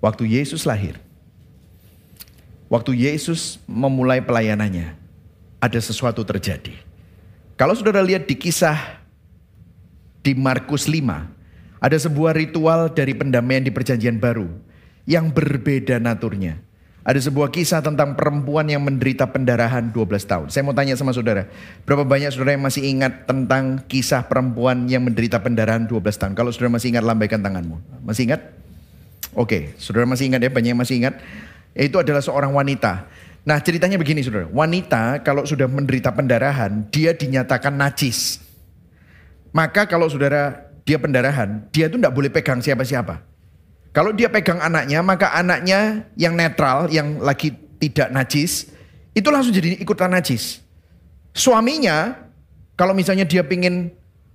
Waktu Yesus lahir, Waktu Yesus memulai pelayanannya, ada sesuatu terjadi. Kalau saudara lihat di kisah di Markus 5, ada sebuah ritual dari pendamaian di perjanjian baru yang berbeda naturnya. Ada sebuah kisah tentang perempuan yang menderita pendarahan 12 tahun. Saya mau tanya sama saudara, berapa banyak saudara yang masih ingat tentang kisah perempuan yang menderita pendarahan 12 tahun? Kalau saudara masih ingat, lambaikan tanganmu. Masih ingat? Oke, saudara masih ingat ya, banyak yang masih ingat itu adalah seorang wanita. Nah ceritanya begini saudara, wanita kalau sudah menderita pendarahan, dia dinyatakan najis. Maka kalau saudara dia pendarahan, dia tuh nggak boleh pegang siapa-siapa. Kalau dia pegang anaknya, maka anaknya yang netral, yang lagi tidak najis, itu langsung jadi ikutan najis. Suaminya, kalau misalnya dia pingin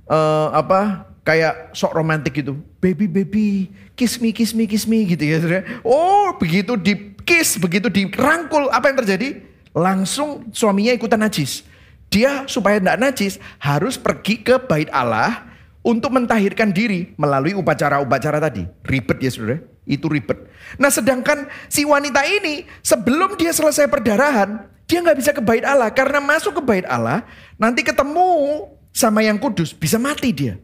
uh, apa kayak sok romantis gitu, baby baby, kiss me kiss me kiss me gitu ya. Oh begitu di kiss, begitu dirangkul, apa yang terjadi? Langsung suaminya ikutan najis. Dia supaya tidak najis harus pergi ke bait Allah untuk mentahirkan diri melalui upacara-upacara tadi. Ribet ya saudara, itu ribet. Nah sedangkan si wanita ini sebelum dia selesai perdarahan, dia nggak bisa ke bait Allah. Karena masuk ke bait Allah, nanti ketemu sama yang kudus, bisa mati dia.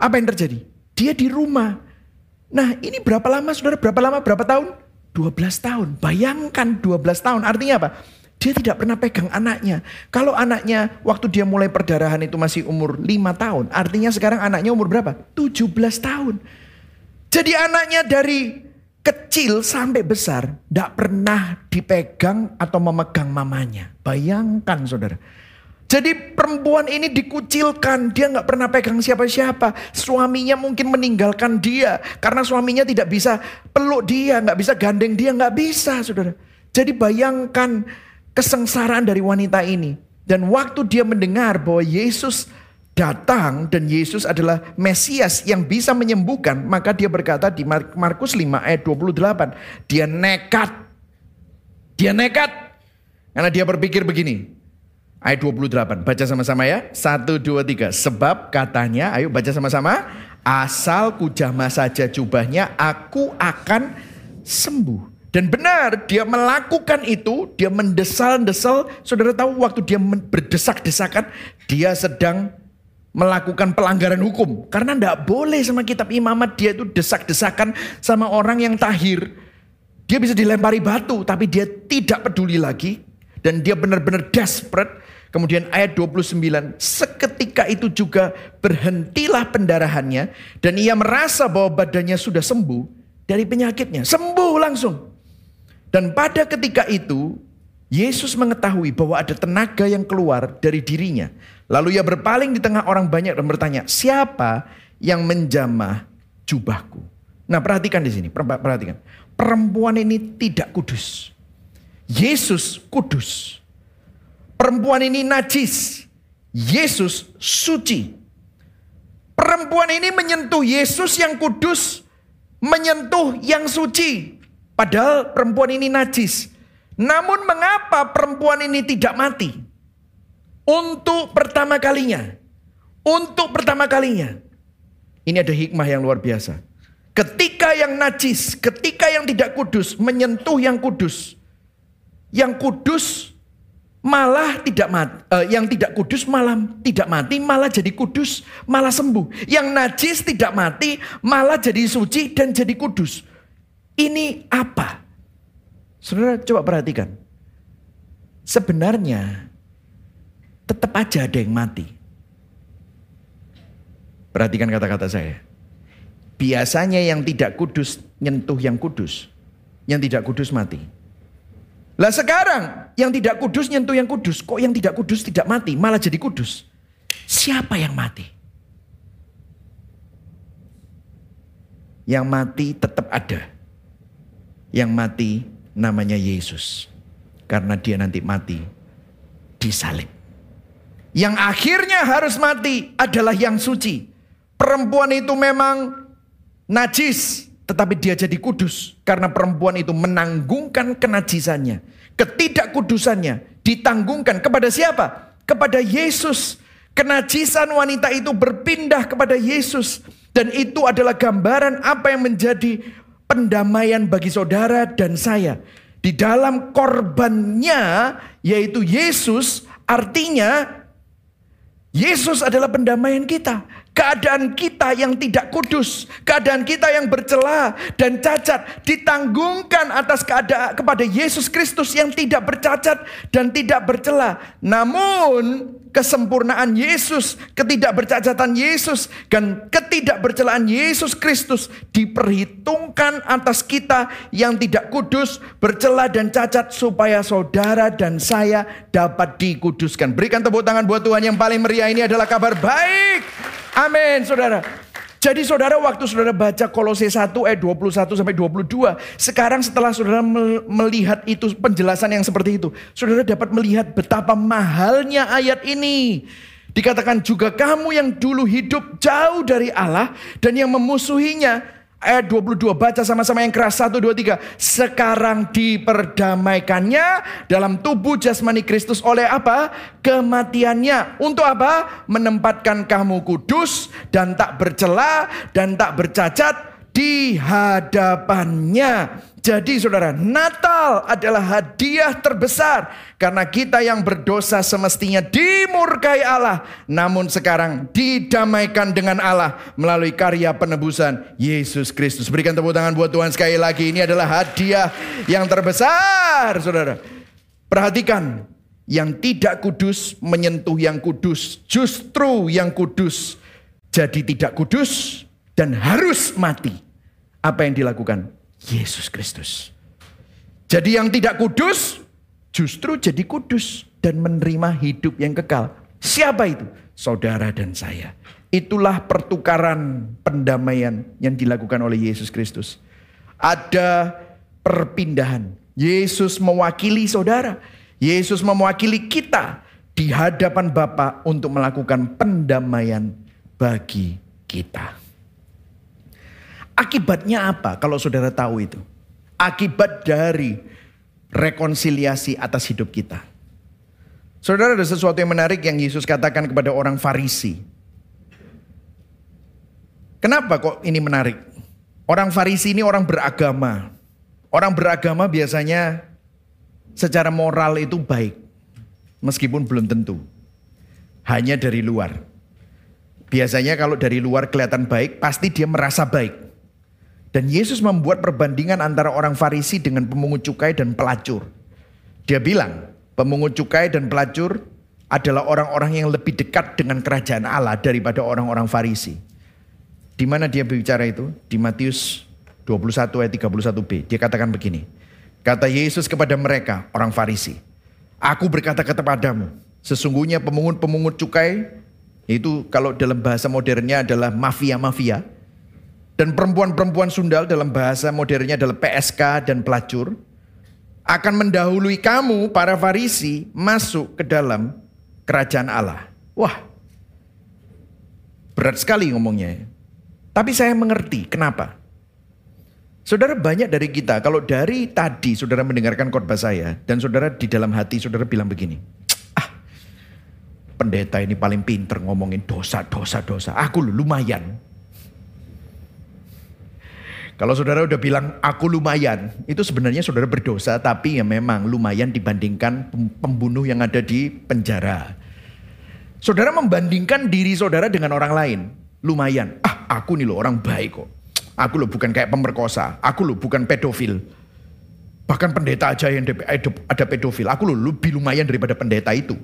Apa yang terjadi? Dia di rumah. Nah ini berapa lama saudara, berapa lama, berapa tahun? 12 tahun. Bayangkan 12 tahun, artinya apa? Dia tidak pernah pegang anaknya. Kalau anaknya waktu dia mulai perdarahan itu masih umur 5 tahun. Artinya sekarang anaknya umur berapa? 17 tahun. Jadi anaknya dari kecil sampai besar. Tidak pernah dipegang atau memegang mamanya. Bayangkan saudara. Jadi perempuan ini dikucilkan, dia nggak pernah pegang siapa-siapa. Suaminya mungkin meninggalkan dia karena suaminya tidak bisa peluk dia, nggak bisa gandeng dia, nggak bisa, saudara. Jadi bayangkan kesengsaraan dari wanita ini. Dan waktu dia mendengar bahwa Yesus datang dan Yesus adalah Mesias yang bisa menyembuhkan, maka dia berkata di Markus 5 ayat 28, dia nekat. Dia nekat. Karena dia berpikir begini. Ayat 28, baca sama-sama ya. 1, 2, 3. Sebab katanya, ayo baca sama-sama. Asal kujama saja jubahnya, aku akan sembuh. Dan benar, dia melakukan itu, dia mendesal-desal. Saudara tahu waktu dia berdesak-desakan, dia sedang melakukan pelanggaran hukum. Karena tidak boleh sama kitab imamat, dia itu desak-desakan sama orang yang tahir. Dia bisa dilempari batu, tapi dia tidak peduli lagi. Dan dia benar-benar desperate. Kemudian ayat 29, seketika itu juga berhentilah pendarahannya. Dan ia merasa bahwa badannya sudah sembuh dari penyakitnya. Sembuh langsung. Dan pada ketika itu, Yesus mengetahui bahwa ada tenaga yang keluar dari dirinya. Lalu ia berpaling di tengah orang banyak dan bertanya, siapa yang menjamah jubahku? Nah perhatikan di sini, perhatikan. Perempuan ini tidak kudus. Yesus kudus. Perempuan ini najis. Yesus suci. Perempuan ini menyentuh Yesus yang kudus, menyentuh yang suci. Padahal perempuan ini najis. Namun mengapa perempuan ini tidak mati? Untuk pertama kalinya. Untuk pertama kalinya. Ini ada hikmah yang luar biasa. Ketika yang najis, ketika yang tidak kudus menyentuh yang kudus. Yang kudus malah tidak mati, uh, yang tidak kudus malah tidak mati, malah jadi kudus, malah sembuh. Yang najis tidak mati, malah jadi suci dan jadi kudus. Ini apa? Saudara coba perhatikan. Sebenarnya tetap aja ada yang mati. Perhatikan kata-kata saya. Biasanya yang tidak kudus nyentuh yang kudus. Yang tidak kudus mati. Lah sekarang yang tidak kudus nyentuh yang kudus. Kok yang tidak kudus tidak mati malah jadi kudus. Siapa yang mati? Yang mati tetap ada yang mati namanya Yesus. Karena dia nanti mati disalib. Yang akhirnya harus mati adalah yang suci. Perempuan itu memang najis, tetapi dia jadi kudus. Karena perempuan itu menanggungkan kenajisannya. Ketidakkudusannya ditanggungkan kepada siapa? Kepada Yesus. Kenajisan wanita itu berpindah kepada Yesus. Dan itu adalah gambaran apa yang menjadi pendamaian bagi saudara dan saya. Di dalam korbannya yaitu Yesus artinya Yesus adalah pendamaian kita keadaan kita yang tidak kudus, keadaan kita yang bercela dan cacat ditanggungkan atas keadaan kepada Yesus Kristus yang tidak bercacat dan tidak bercela. Namun kesempurnaan Yesus, ketidakbercacatan Yesus dan ketidakbercelaan Yesus Kristus diperhitungkan atas kita yang tidak kudus, bercela dan cacat supaya saudara dan saya dapat dikuduskan. Berikan tepuk tangan buat Tuhan yang paling meriah ini adalah kabar baik. Amin, saudara. Jadi saudara waktu saudara baca Kolose 1 ayat 21 sampai 22. Sekarang setelah saudara melihat itu penjelasan yang seperti itu. Saudara dapat melihat betapa mahalnya ayat ini. Dikatakan juga kamu yang dulu hidup jauh dari Allah dan yang memusuhinya Ayat 22 baca sama-sama yang keras 1 2 3. Sekarang diperdamaikannya dalam tubuh jasmani Kristus oleh apa? Kematiannya. Untuk apa? Menempatkan kamu kudus dan tak bercela dan tak bercacat di hadapannya. Jadi saudara, Natal adalah hadiah terbesar karena kita yang berdosa semestinya dimurkai Allah, namun sekarang didamaikan dengan Allah melalui karya penebusan Yesus Kristus. Berikan tepuk tangan buat Tuhan sekali lagi. Ini adalah hadiah yang terbesar, saudara. Perhatikan, yang tidak kudus menyentuh yang kudus, justru yang kudus jadi tidak kudus dan harus mati. Apa yang dilakukan? Yesus Kristus. Jadi yang tidak kudus justru jadi kudus dan menerima hidup yang kekal. Siapa itu? Saudara dan saya. Itulah pertukaran pendamaian yang dilakukan oleh Yesus Kristus. Ada perpindahan. Yesus mewakili saudara. Yesus mewakili kita di hadapan Bapa untuk melakukan pendamaian bagi kita. Akibatnya apa kalau saudara tahu itu? Akibat dari rekonsiliasi atas hidup kita. Saudara ada sesuatu yang menarik yang Yesus katakan kepada orang Farisi. Kenapa kok ini menarik? Orang Farisi ini orang beragama. Orang beragama biasanya secara moral itu baik. Meskipun belum tentu. Hanya dari luar. Biasanya kalau dari luar kelihatan baik, pasti dia merasa baik. Dan Yesus membuat perbandingan antara orang Farisi dengan pemungut cukai dan pelacur. Dia bilang, pemungut cukai dan pelacur adalah orang-orang yang lebih dekat dengan kerajaan Allah daripada orang-orang Farisi. Di mana dia berbicara itu? Di Matius 21 ayat 31b. Dia katakan begini. Kata Yesus kepada mereka, orang Farisi. Aku berkata kepadamu, sesungguhnya pemungut-pemungut cukai, itu kalau dalam bahasa modernnya adalah mafia-mafia dan perempuan-perempuan sundal dalam bahasa modernnya adalah PSK dan pelacur akan mendahului kamu para farisi masuk ke dalam kerajaan Allah. Wah, berat sekali ngomongnya. Tapi saya mengerti kenapa. Saudara banyak dari kita, kalau dari tadi saudara mendengarkan khotbah saya dan saudara di dalam hati saudara bilang begini, ah pendeta ini paling pinter ngomongin dosa, dosa, dosa. Aku lumayan. Kalau saudara udah bilang aku lumayan, itu sebenarnya saudara berdosa tapi ya memang lumayan dibandingkan pembunuh yang ada di penjara. Saudara membandingkan diri saudara dengan orang lain, lumayan. Ah, aku nih loh orang baik kok. Aku loh bukan kayak pemerkosa, aku loh bukan pedofil. Bahkan pendeta aja yang ada pedofil, aku loh lebih lumayan daripada pendeta itu.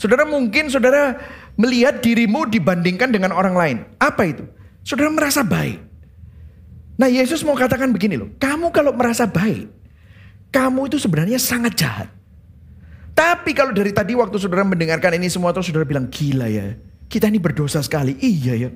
Saudara mungkin saudara melihat dirimu dibandingkan dengan orang lain. Apa itu? Saudara merasa baik. Nah Yesus mau katakan begini loh, kamu kalau merasa baik, kamu itu sebenarnya sangat jahat. Tapi kalau dari tadi waktu saudara mendengarkan ini semua terus saudara bilang gila ya. Kita ini berdosa sekali. Iya ya.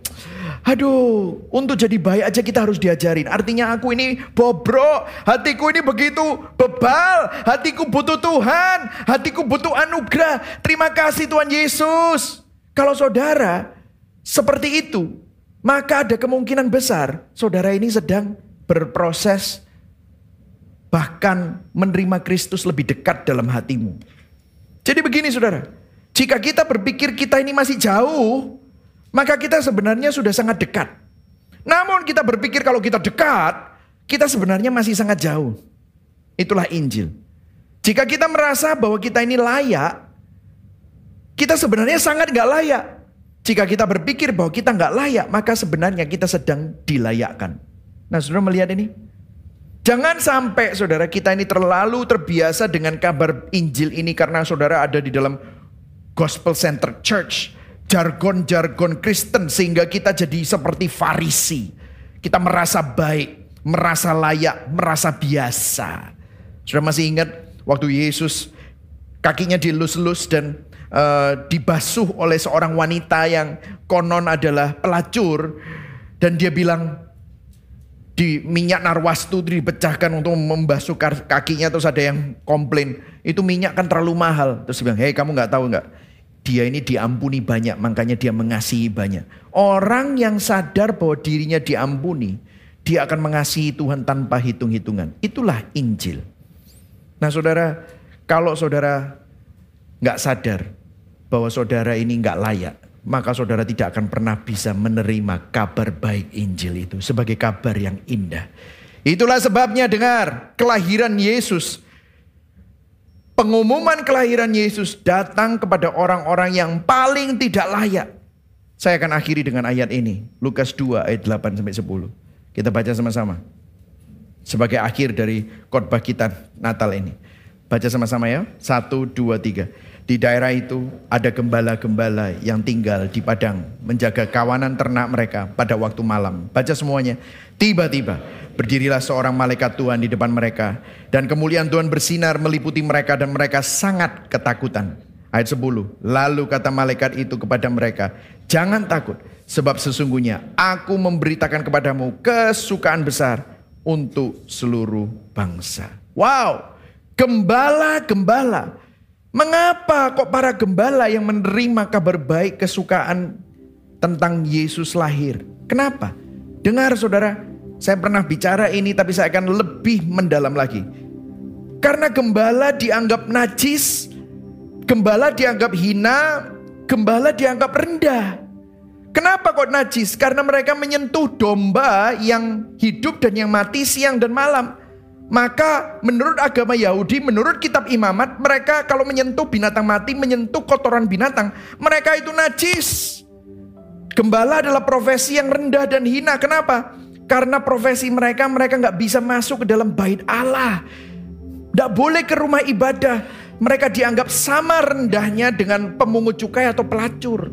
Aduh, untuk jadi baik aja kita harus diajarin. Artinya aku ini bobrok, hatiku ini begitu bebal, hatiku butuh Tuhan, hatiku butuh anugerah. Terima kasih Tuhan Yesus. Kalau saudara seperti itu, maka ada kemungkinan besar saudara ini sedang berproses bahkan menerima Kristus lebih dekat dalam hatimu. Jadi begini saudara, jika kita berpikir kita ini masih jauh, maka kita sebenarnya sudah sangat dekat. Namun kita berpikir kalau kita dekat, kita sebenarnya masih sangat jauh. Itulah Injil. Jika kita merasa bahwa kita ini layak, kita sebenarnya sangat gak layak. Jika kita berpikir bahwa kita nggak layak, maka sebenarnya kita sedang dilayakkan. Nah, saudara melihat ini? Jangan sampai saudara kita ini terlalu terbiasa dengan kabar Injil ini karena saudara ada di dalam gospel center church. Jargon-jargon Kristen sehingga kita jadi seperti Farisi. Kita merasa baik, merasa layak, merasa biasa. Sudah masih ingat waktu Yesus kakinya dilus-lus dan uh, dibasuh oleh seorang wanita yang konon adalah pelacur dan dia bilang di minyak narwastu dipecahkan untuk membasuh kakinya terus ada yang komplain itu minyak kan terlalu mahal terus dia bilang hei kamu nggak tahu nggak? Dia ini diampuni banyak makanya dia mengasihi banyak orang yang sadar bahwa dirinya diampuni dia akan mengasihi Tuhan tanpa hitung-hitungan. Itulah Injil. Nah saudara kalau saudara nggak sadar bahwa saudara ini nggak layak maka saudara tidak akan pernah bisa menerima kabar baik Injil itu sebagai kabar yang indah. Itulah sebabnya dengar kelahiran Yesus. Pengumuman kelahiran Yesus datang kepada orang-orang yang paling tidak layak. Saya akan akhiri dengan ayat ini. Lukas 2 ayat 8 sampai 10. Kita baca sama-sama. Sebagai akhir dari khotbah kita Natal ini. Baca sama-sama ya. Satu, dua, tiga. Di daerah itu ada gembala-gembala yang tinggal di padang menjaga kawanan ternak mereka pada waktu malam. Baca semuanya. Tiba-tiba berdirilah seorang malaikat Tuhan di depan mereka dan kemuliaan Tuhan bersinar meliputi mereka dan mereka sangat ketakutan. Ayat 10. Lalu kata malaikat itu kepada mereka, "Jangan takut, sebab sesungguhnya aku memberitakan kepadamu kesukaan besar untuk seluruh bangsa." Wow, gembala-gembala Mengapa kok para gembala yang menerima kabar baik kesukaan tentang Yesus lahir? Kenapa? Dengar saudara, saya pernah bicara ini tapi saya akan lebih mendalam lagi. Karena gembala dianggap najis, gembala dianggap hina, gembala dianggap rendah. Kenapa kok najis? Karena mereka menyentuh domba yang hidup dan yang mati siang dan malam. Maka menurut agama Yahudi, menurut kitab imamat, mereka kalau menyentuh binatang mati, menyentuh kotoran binatang, mereka itu najis. Gembala adalah profesi yang rendah dan hina. Kenapa? Karena profesi mereka, mereka nggak bisa masuk ke dalam bait Allah. Nggak boleh ke rumah ibadah. Mereka dianggap sama rendahnya dengan pemungut cukai atau pelacur.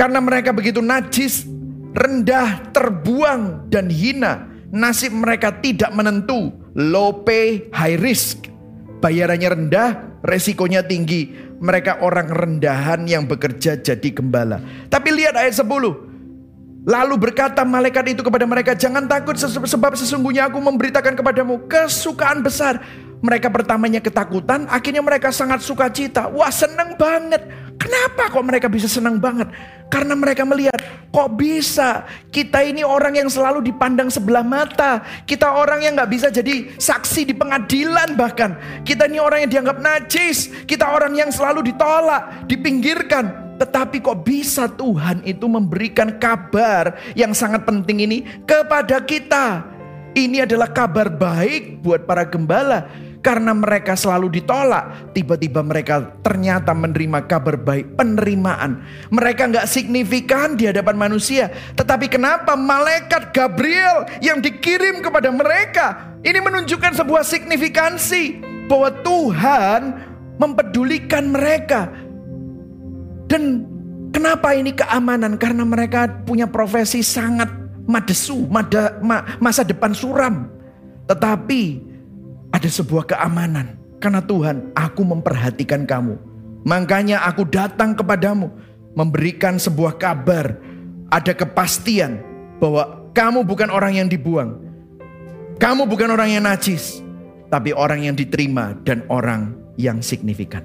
Karena mereka begitu najis, rendah, terbuang, dan hina nasib mereka tidak menentu, low pay, high risk. Bayarannya rendah, resikonya tinggi. Mereka orang rendahan yang bekerja jadi gembala. Tapi lihat ayat 10. Lalu berkata malaikat itu kepada mereka, jangan takut sebab sesungguhnya aku memberitakan kepadamu kesukaan besar. Mereka pertamanya ketakutan, akhirnya mereka sangat sukacita. Wah seneng banget. Kenapa kok mereka bisa senang banget? Karena mereka melihat, kok bisa kita ini orang yang selalu dipandang sebelah mata. Kita orang yang gak bisa jadi saksi di pengadilan bahkan. Kita ini orang yang dianggap najis. Kita orang yang selalu ditolak, dipinggirkan. Tetapi kok bisa Tuhan itu memberikan kabar yang sangat penting ini kepada kita. Ini adalah kabar baik buat para gembala karena mereka selalu ditolak, tiba-tiba mereka ternyata menerima kabar baik, penerimaan. Mereka nggak signifikan di hadapan manusia, tetapi kenapa malaikat Gabriel yang dikirim kepada mereka ini menunjukkan sebuah signifikansi bahwa Tuhan mempedulikan mereka. Dan kenapa ini keamanan? Karena mereka punya profesi sangat madesu, mada, ma, masa depan suram. Tetapi ada sebuah keamanan. Karena Tuhan, aku memperhatikan kamu. Makanya aku datang kepadamu. Memberikan sebuah kabar. Ada kepastian bahwa kamu bukan orang yang dibuang. Kamu bukan orang yang najis. Tapi orang yang diterima dan orang yang signifikan.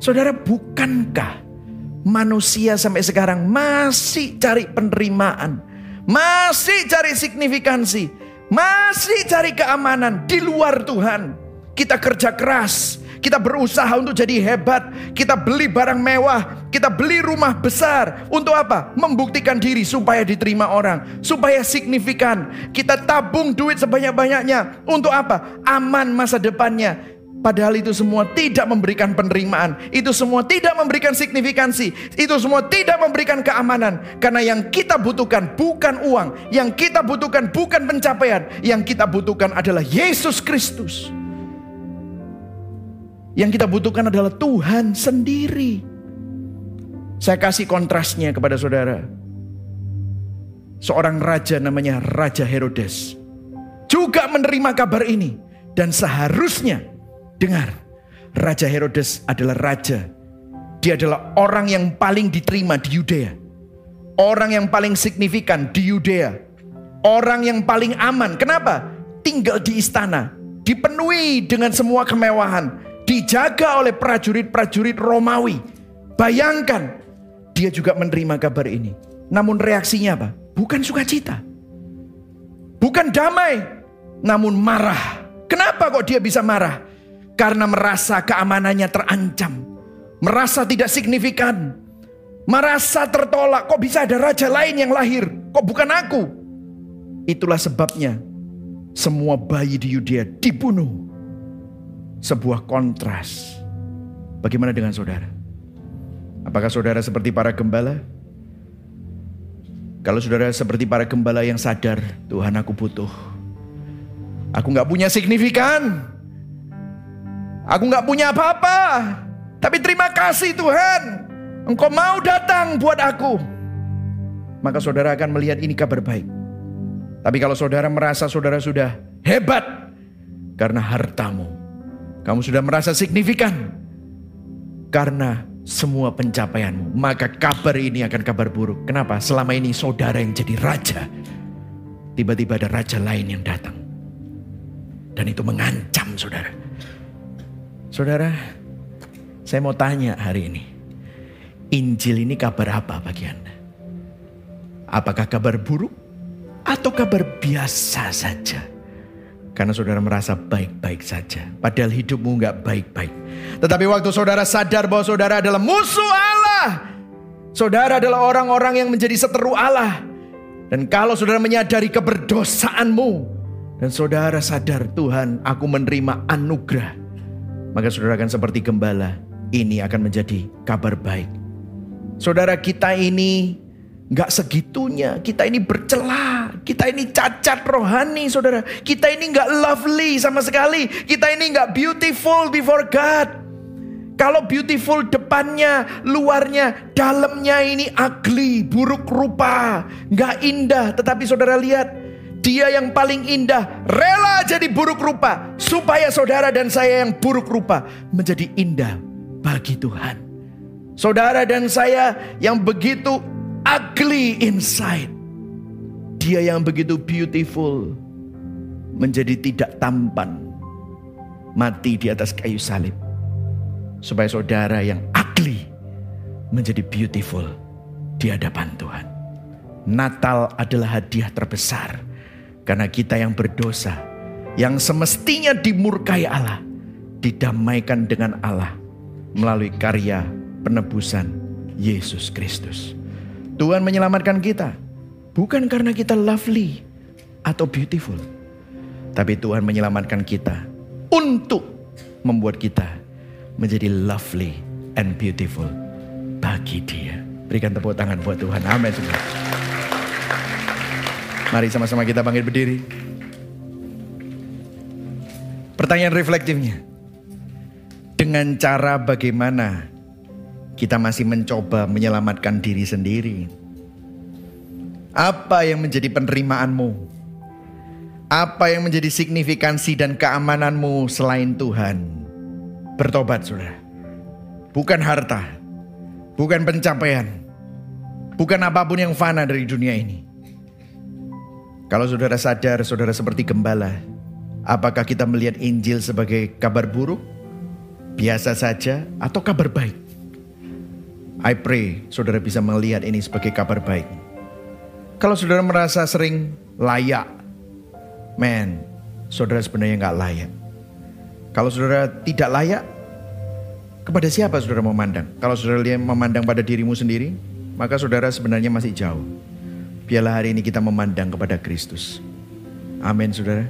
Saudara, bukankah manusia sampai sekarang masih cari penerimaan, masih cari signifikansi, masih cari keamanan di luar Tuhan. Kita kerja keras, kita berusaha untuk jadi hebat, kita beli barang mewah, kita beli rumah besar. Untuk apa? Membuktikan diri supaya diterima orang, supaya signifikan. Kita tabung duit sebanyak-banyaknya. Untuk apa? Aman masa depannya. Padahal itu semua tidak memberikan penerimaan. Itu semua tidak memberikan signifikansi. Itu semua tidak memberikan keamanan. Karena yang kita butuhkan bukan uang. Yang kita butuhkan bukan pencapaian. Yang kita butuhkan adalah Yesus Kristus. Yang kita butuhkan adalah Tuhan sendiri. Saya kasih kontrasnya kepada saudara. Seorang raja namanya Raja Herodes. Juga menerima kabar ini. Dan seharusnya Dengar, Raja Herodes adalah raja Dia adalah orang yang paling diterima di Yudea. Orang yang paling signifikan di Yudea. Orang yang paling aman. Kenapa? Tinggal di istana. Dipenuhi dengan semua kemewahan. Dijaga oleh prajurit-prajurit Romawi. Bayangkan, dia juga menerima kabar ini. Namun reaksinya apa? Bukan sukacita. Bukan damai, namun marah. Kenapa kok dia bisa marah? Karena merasa keamanannya terancam merasa tidak signifikan, merasa tertolak. Kok bisa ada raja lain yang lahir? Kok bukan aku? Itulah sebabnya semua bayi di Yudea dibunuh. Sebuah kontras. Bagaimana dengan saudara? Apakah saudara seperti para gembala? Kalau saudara seperti para gembala yang sadar, Tuhan aku butuh. Aku nggak punya signifikan. Aku nggak punya apa-apa. Tapi terima kasih Tuhan, Engkau mau datang buat aku. Maka saudara akan melihat ini kabar baik. Tapi kalau saudara merasa saudara sudah hebat karena hartamu, kamu sudah merasa signifikan karena semua pencapaianmu, maka kabar ini akan kabar buruk. Kenapa? Selama ini saudara yang jadi raja, tiba-tiba ada raja lain yang datang. Dan itu mengancam saudara. Saudara, saya mau tanya hari ini. Injil ini kabar apa bagi Anda? Apakah kabar buruk atau kabar biasa saja? Karena saudara merasa baik-baik saja. Padahal hidupmu nggak baik-baik. Tetapi waktu saudara sadar bahwa saudara adalah musuh Allah. Saudara adalah orang-orang yang menjadi seteru Allah. Dan kalau saudara menyadari keberdosaanmu. Dan saudara sadar Tuhan aku menerima anugerah. Maka saudara akan seperti gembala ini akan menjadi kabar baik. Saudara kita ini nggak segitunya. Kita ini bercela. Kita ini cacat rohani, saudara. Kita ini nggak lovely sama sekali. Kita ini nggak beautiful before God. Kalau beautiful depannya, luarnya, dalamnya ini ugly, buruk rupa, nggak indah. Tetapi saudara lihat, dia yang paling indah rela jadi buruk rupa supaya saudara dan saya yang buruk rupa menjadi indah bagi Tuhan. Saudara dan saya yang begitu ugly inside. Dia yang begitu beautiful menjadi tidak tampan. Mati di atas kayu salib. Supaya saudara yang ugly menjadi beautiful di hadapan Tuhan. Natal adalah hadiah terbesar karena kita yang berdosa, yang semestinya dimurkai Allah, didamaikan dengan Allah melalui karya penebusan Yesus Kristus. Tuhan menyelamatkan kita bukan karena kita lovely atau beautiful, tapi Tuhan menyelamatkan kita untuk membuat kita menjadi lovely and beautiful bagi Dia. Berikan tepuk tangan buat Tuhan. Amin. Mari sama-sama kita bangkit berdiri. Pertanyaan reflektifnya dengan cara bagaimana kita masih mencoba menyelamatkan diri sendiri. Apa yang menjadi penerimaanmu? Apa yang menjadi signifikansi dan keamananmu selain Tuhan? Bertobat, saudara. Bukan harta, bukan pencapaian, bukan apa pun yang fana dari dunia ini. Kalau saudara sadar, saudara seperti gembala, apakah kita melihat Injil sebagai kabar buruk? biasa saja atau kabar baik. I pray saudara bisa melihat ini sebagai kabar baik. Kalau saudara merasa sering layak, man, saudara sebenarnya nggak layak. Kalau saudara tidak layak, kepada siapa saudara memandang? Kalau saudara memandang pada dirimu sendiri, maka saudara sebenarnya masih jauh. Biarlah hari ini kita memandang kepada Kristus. Amin, saudara.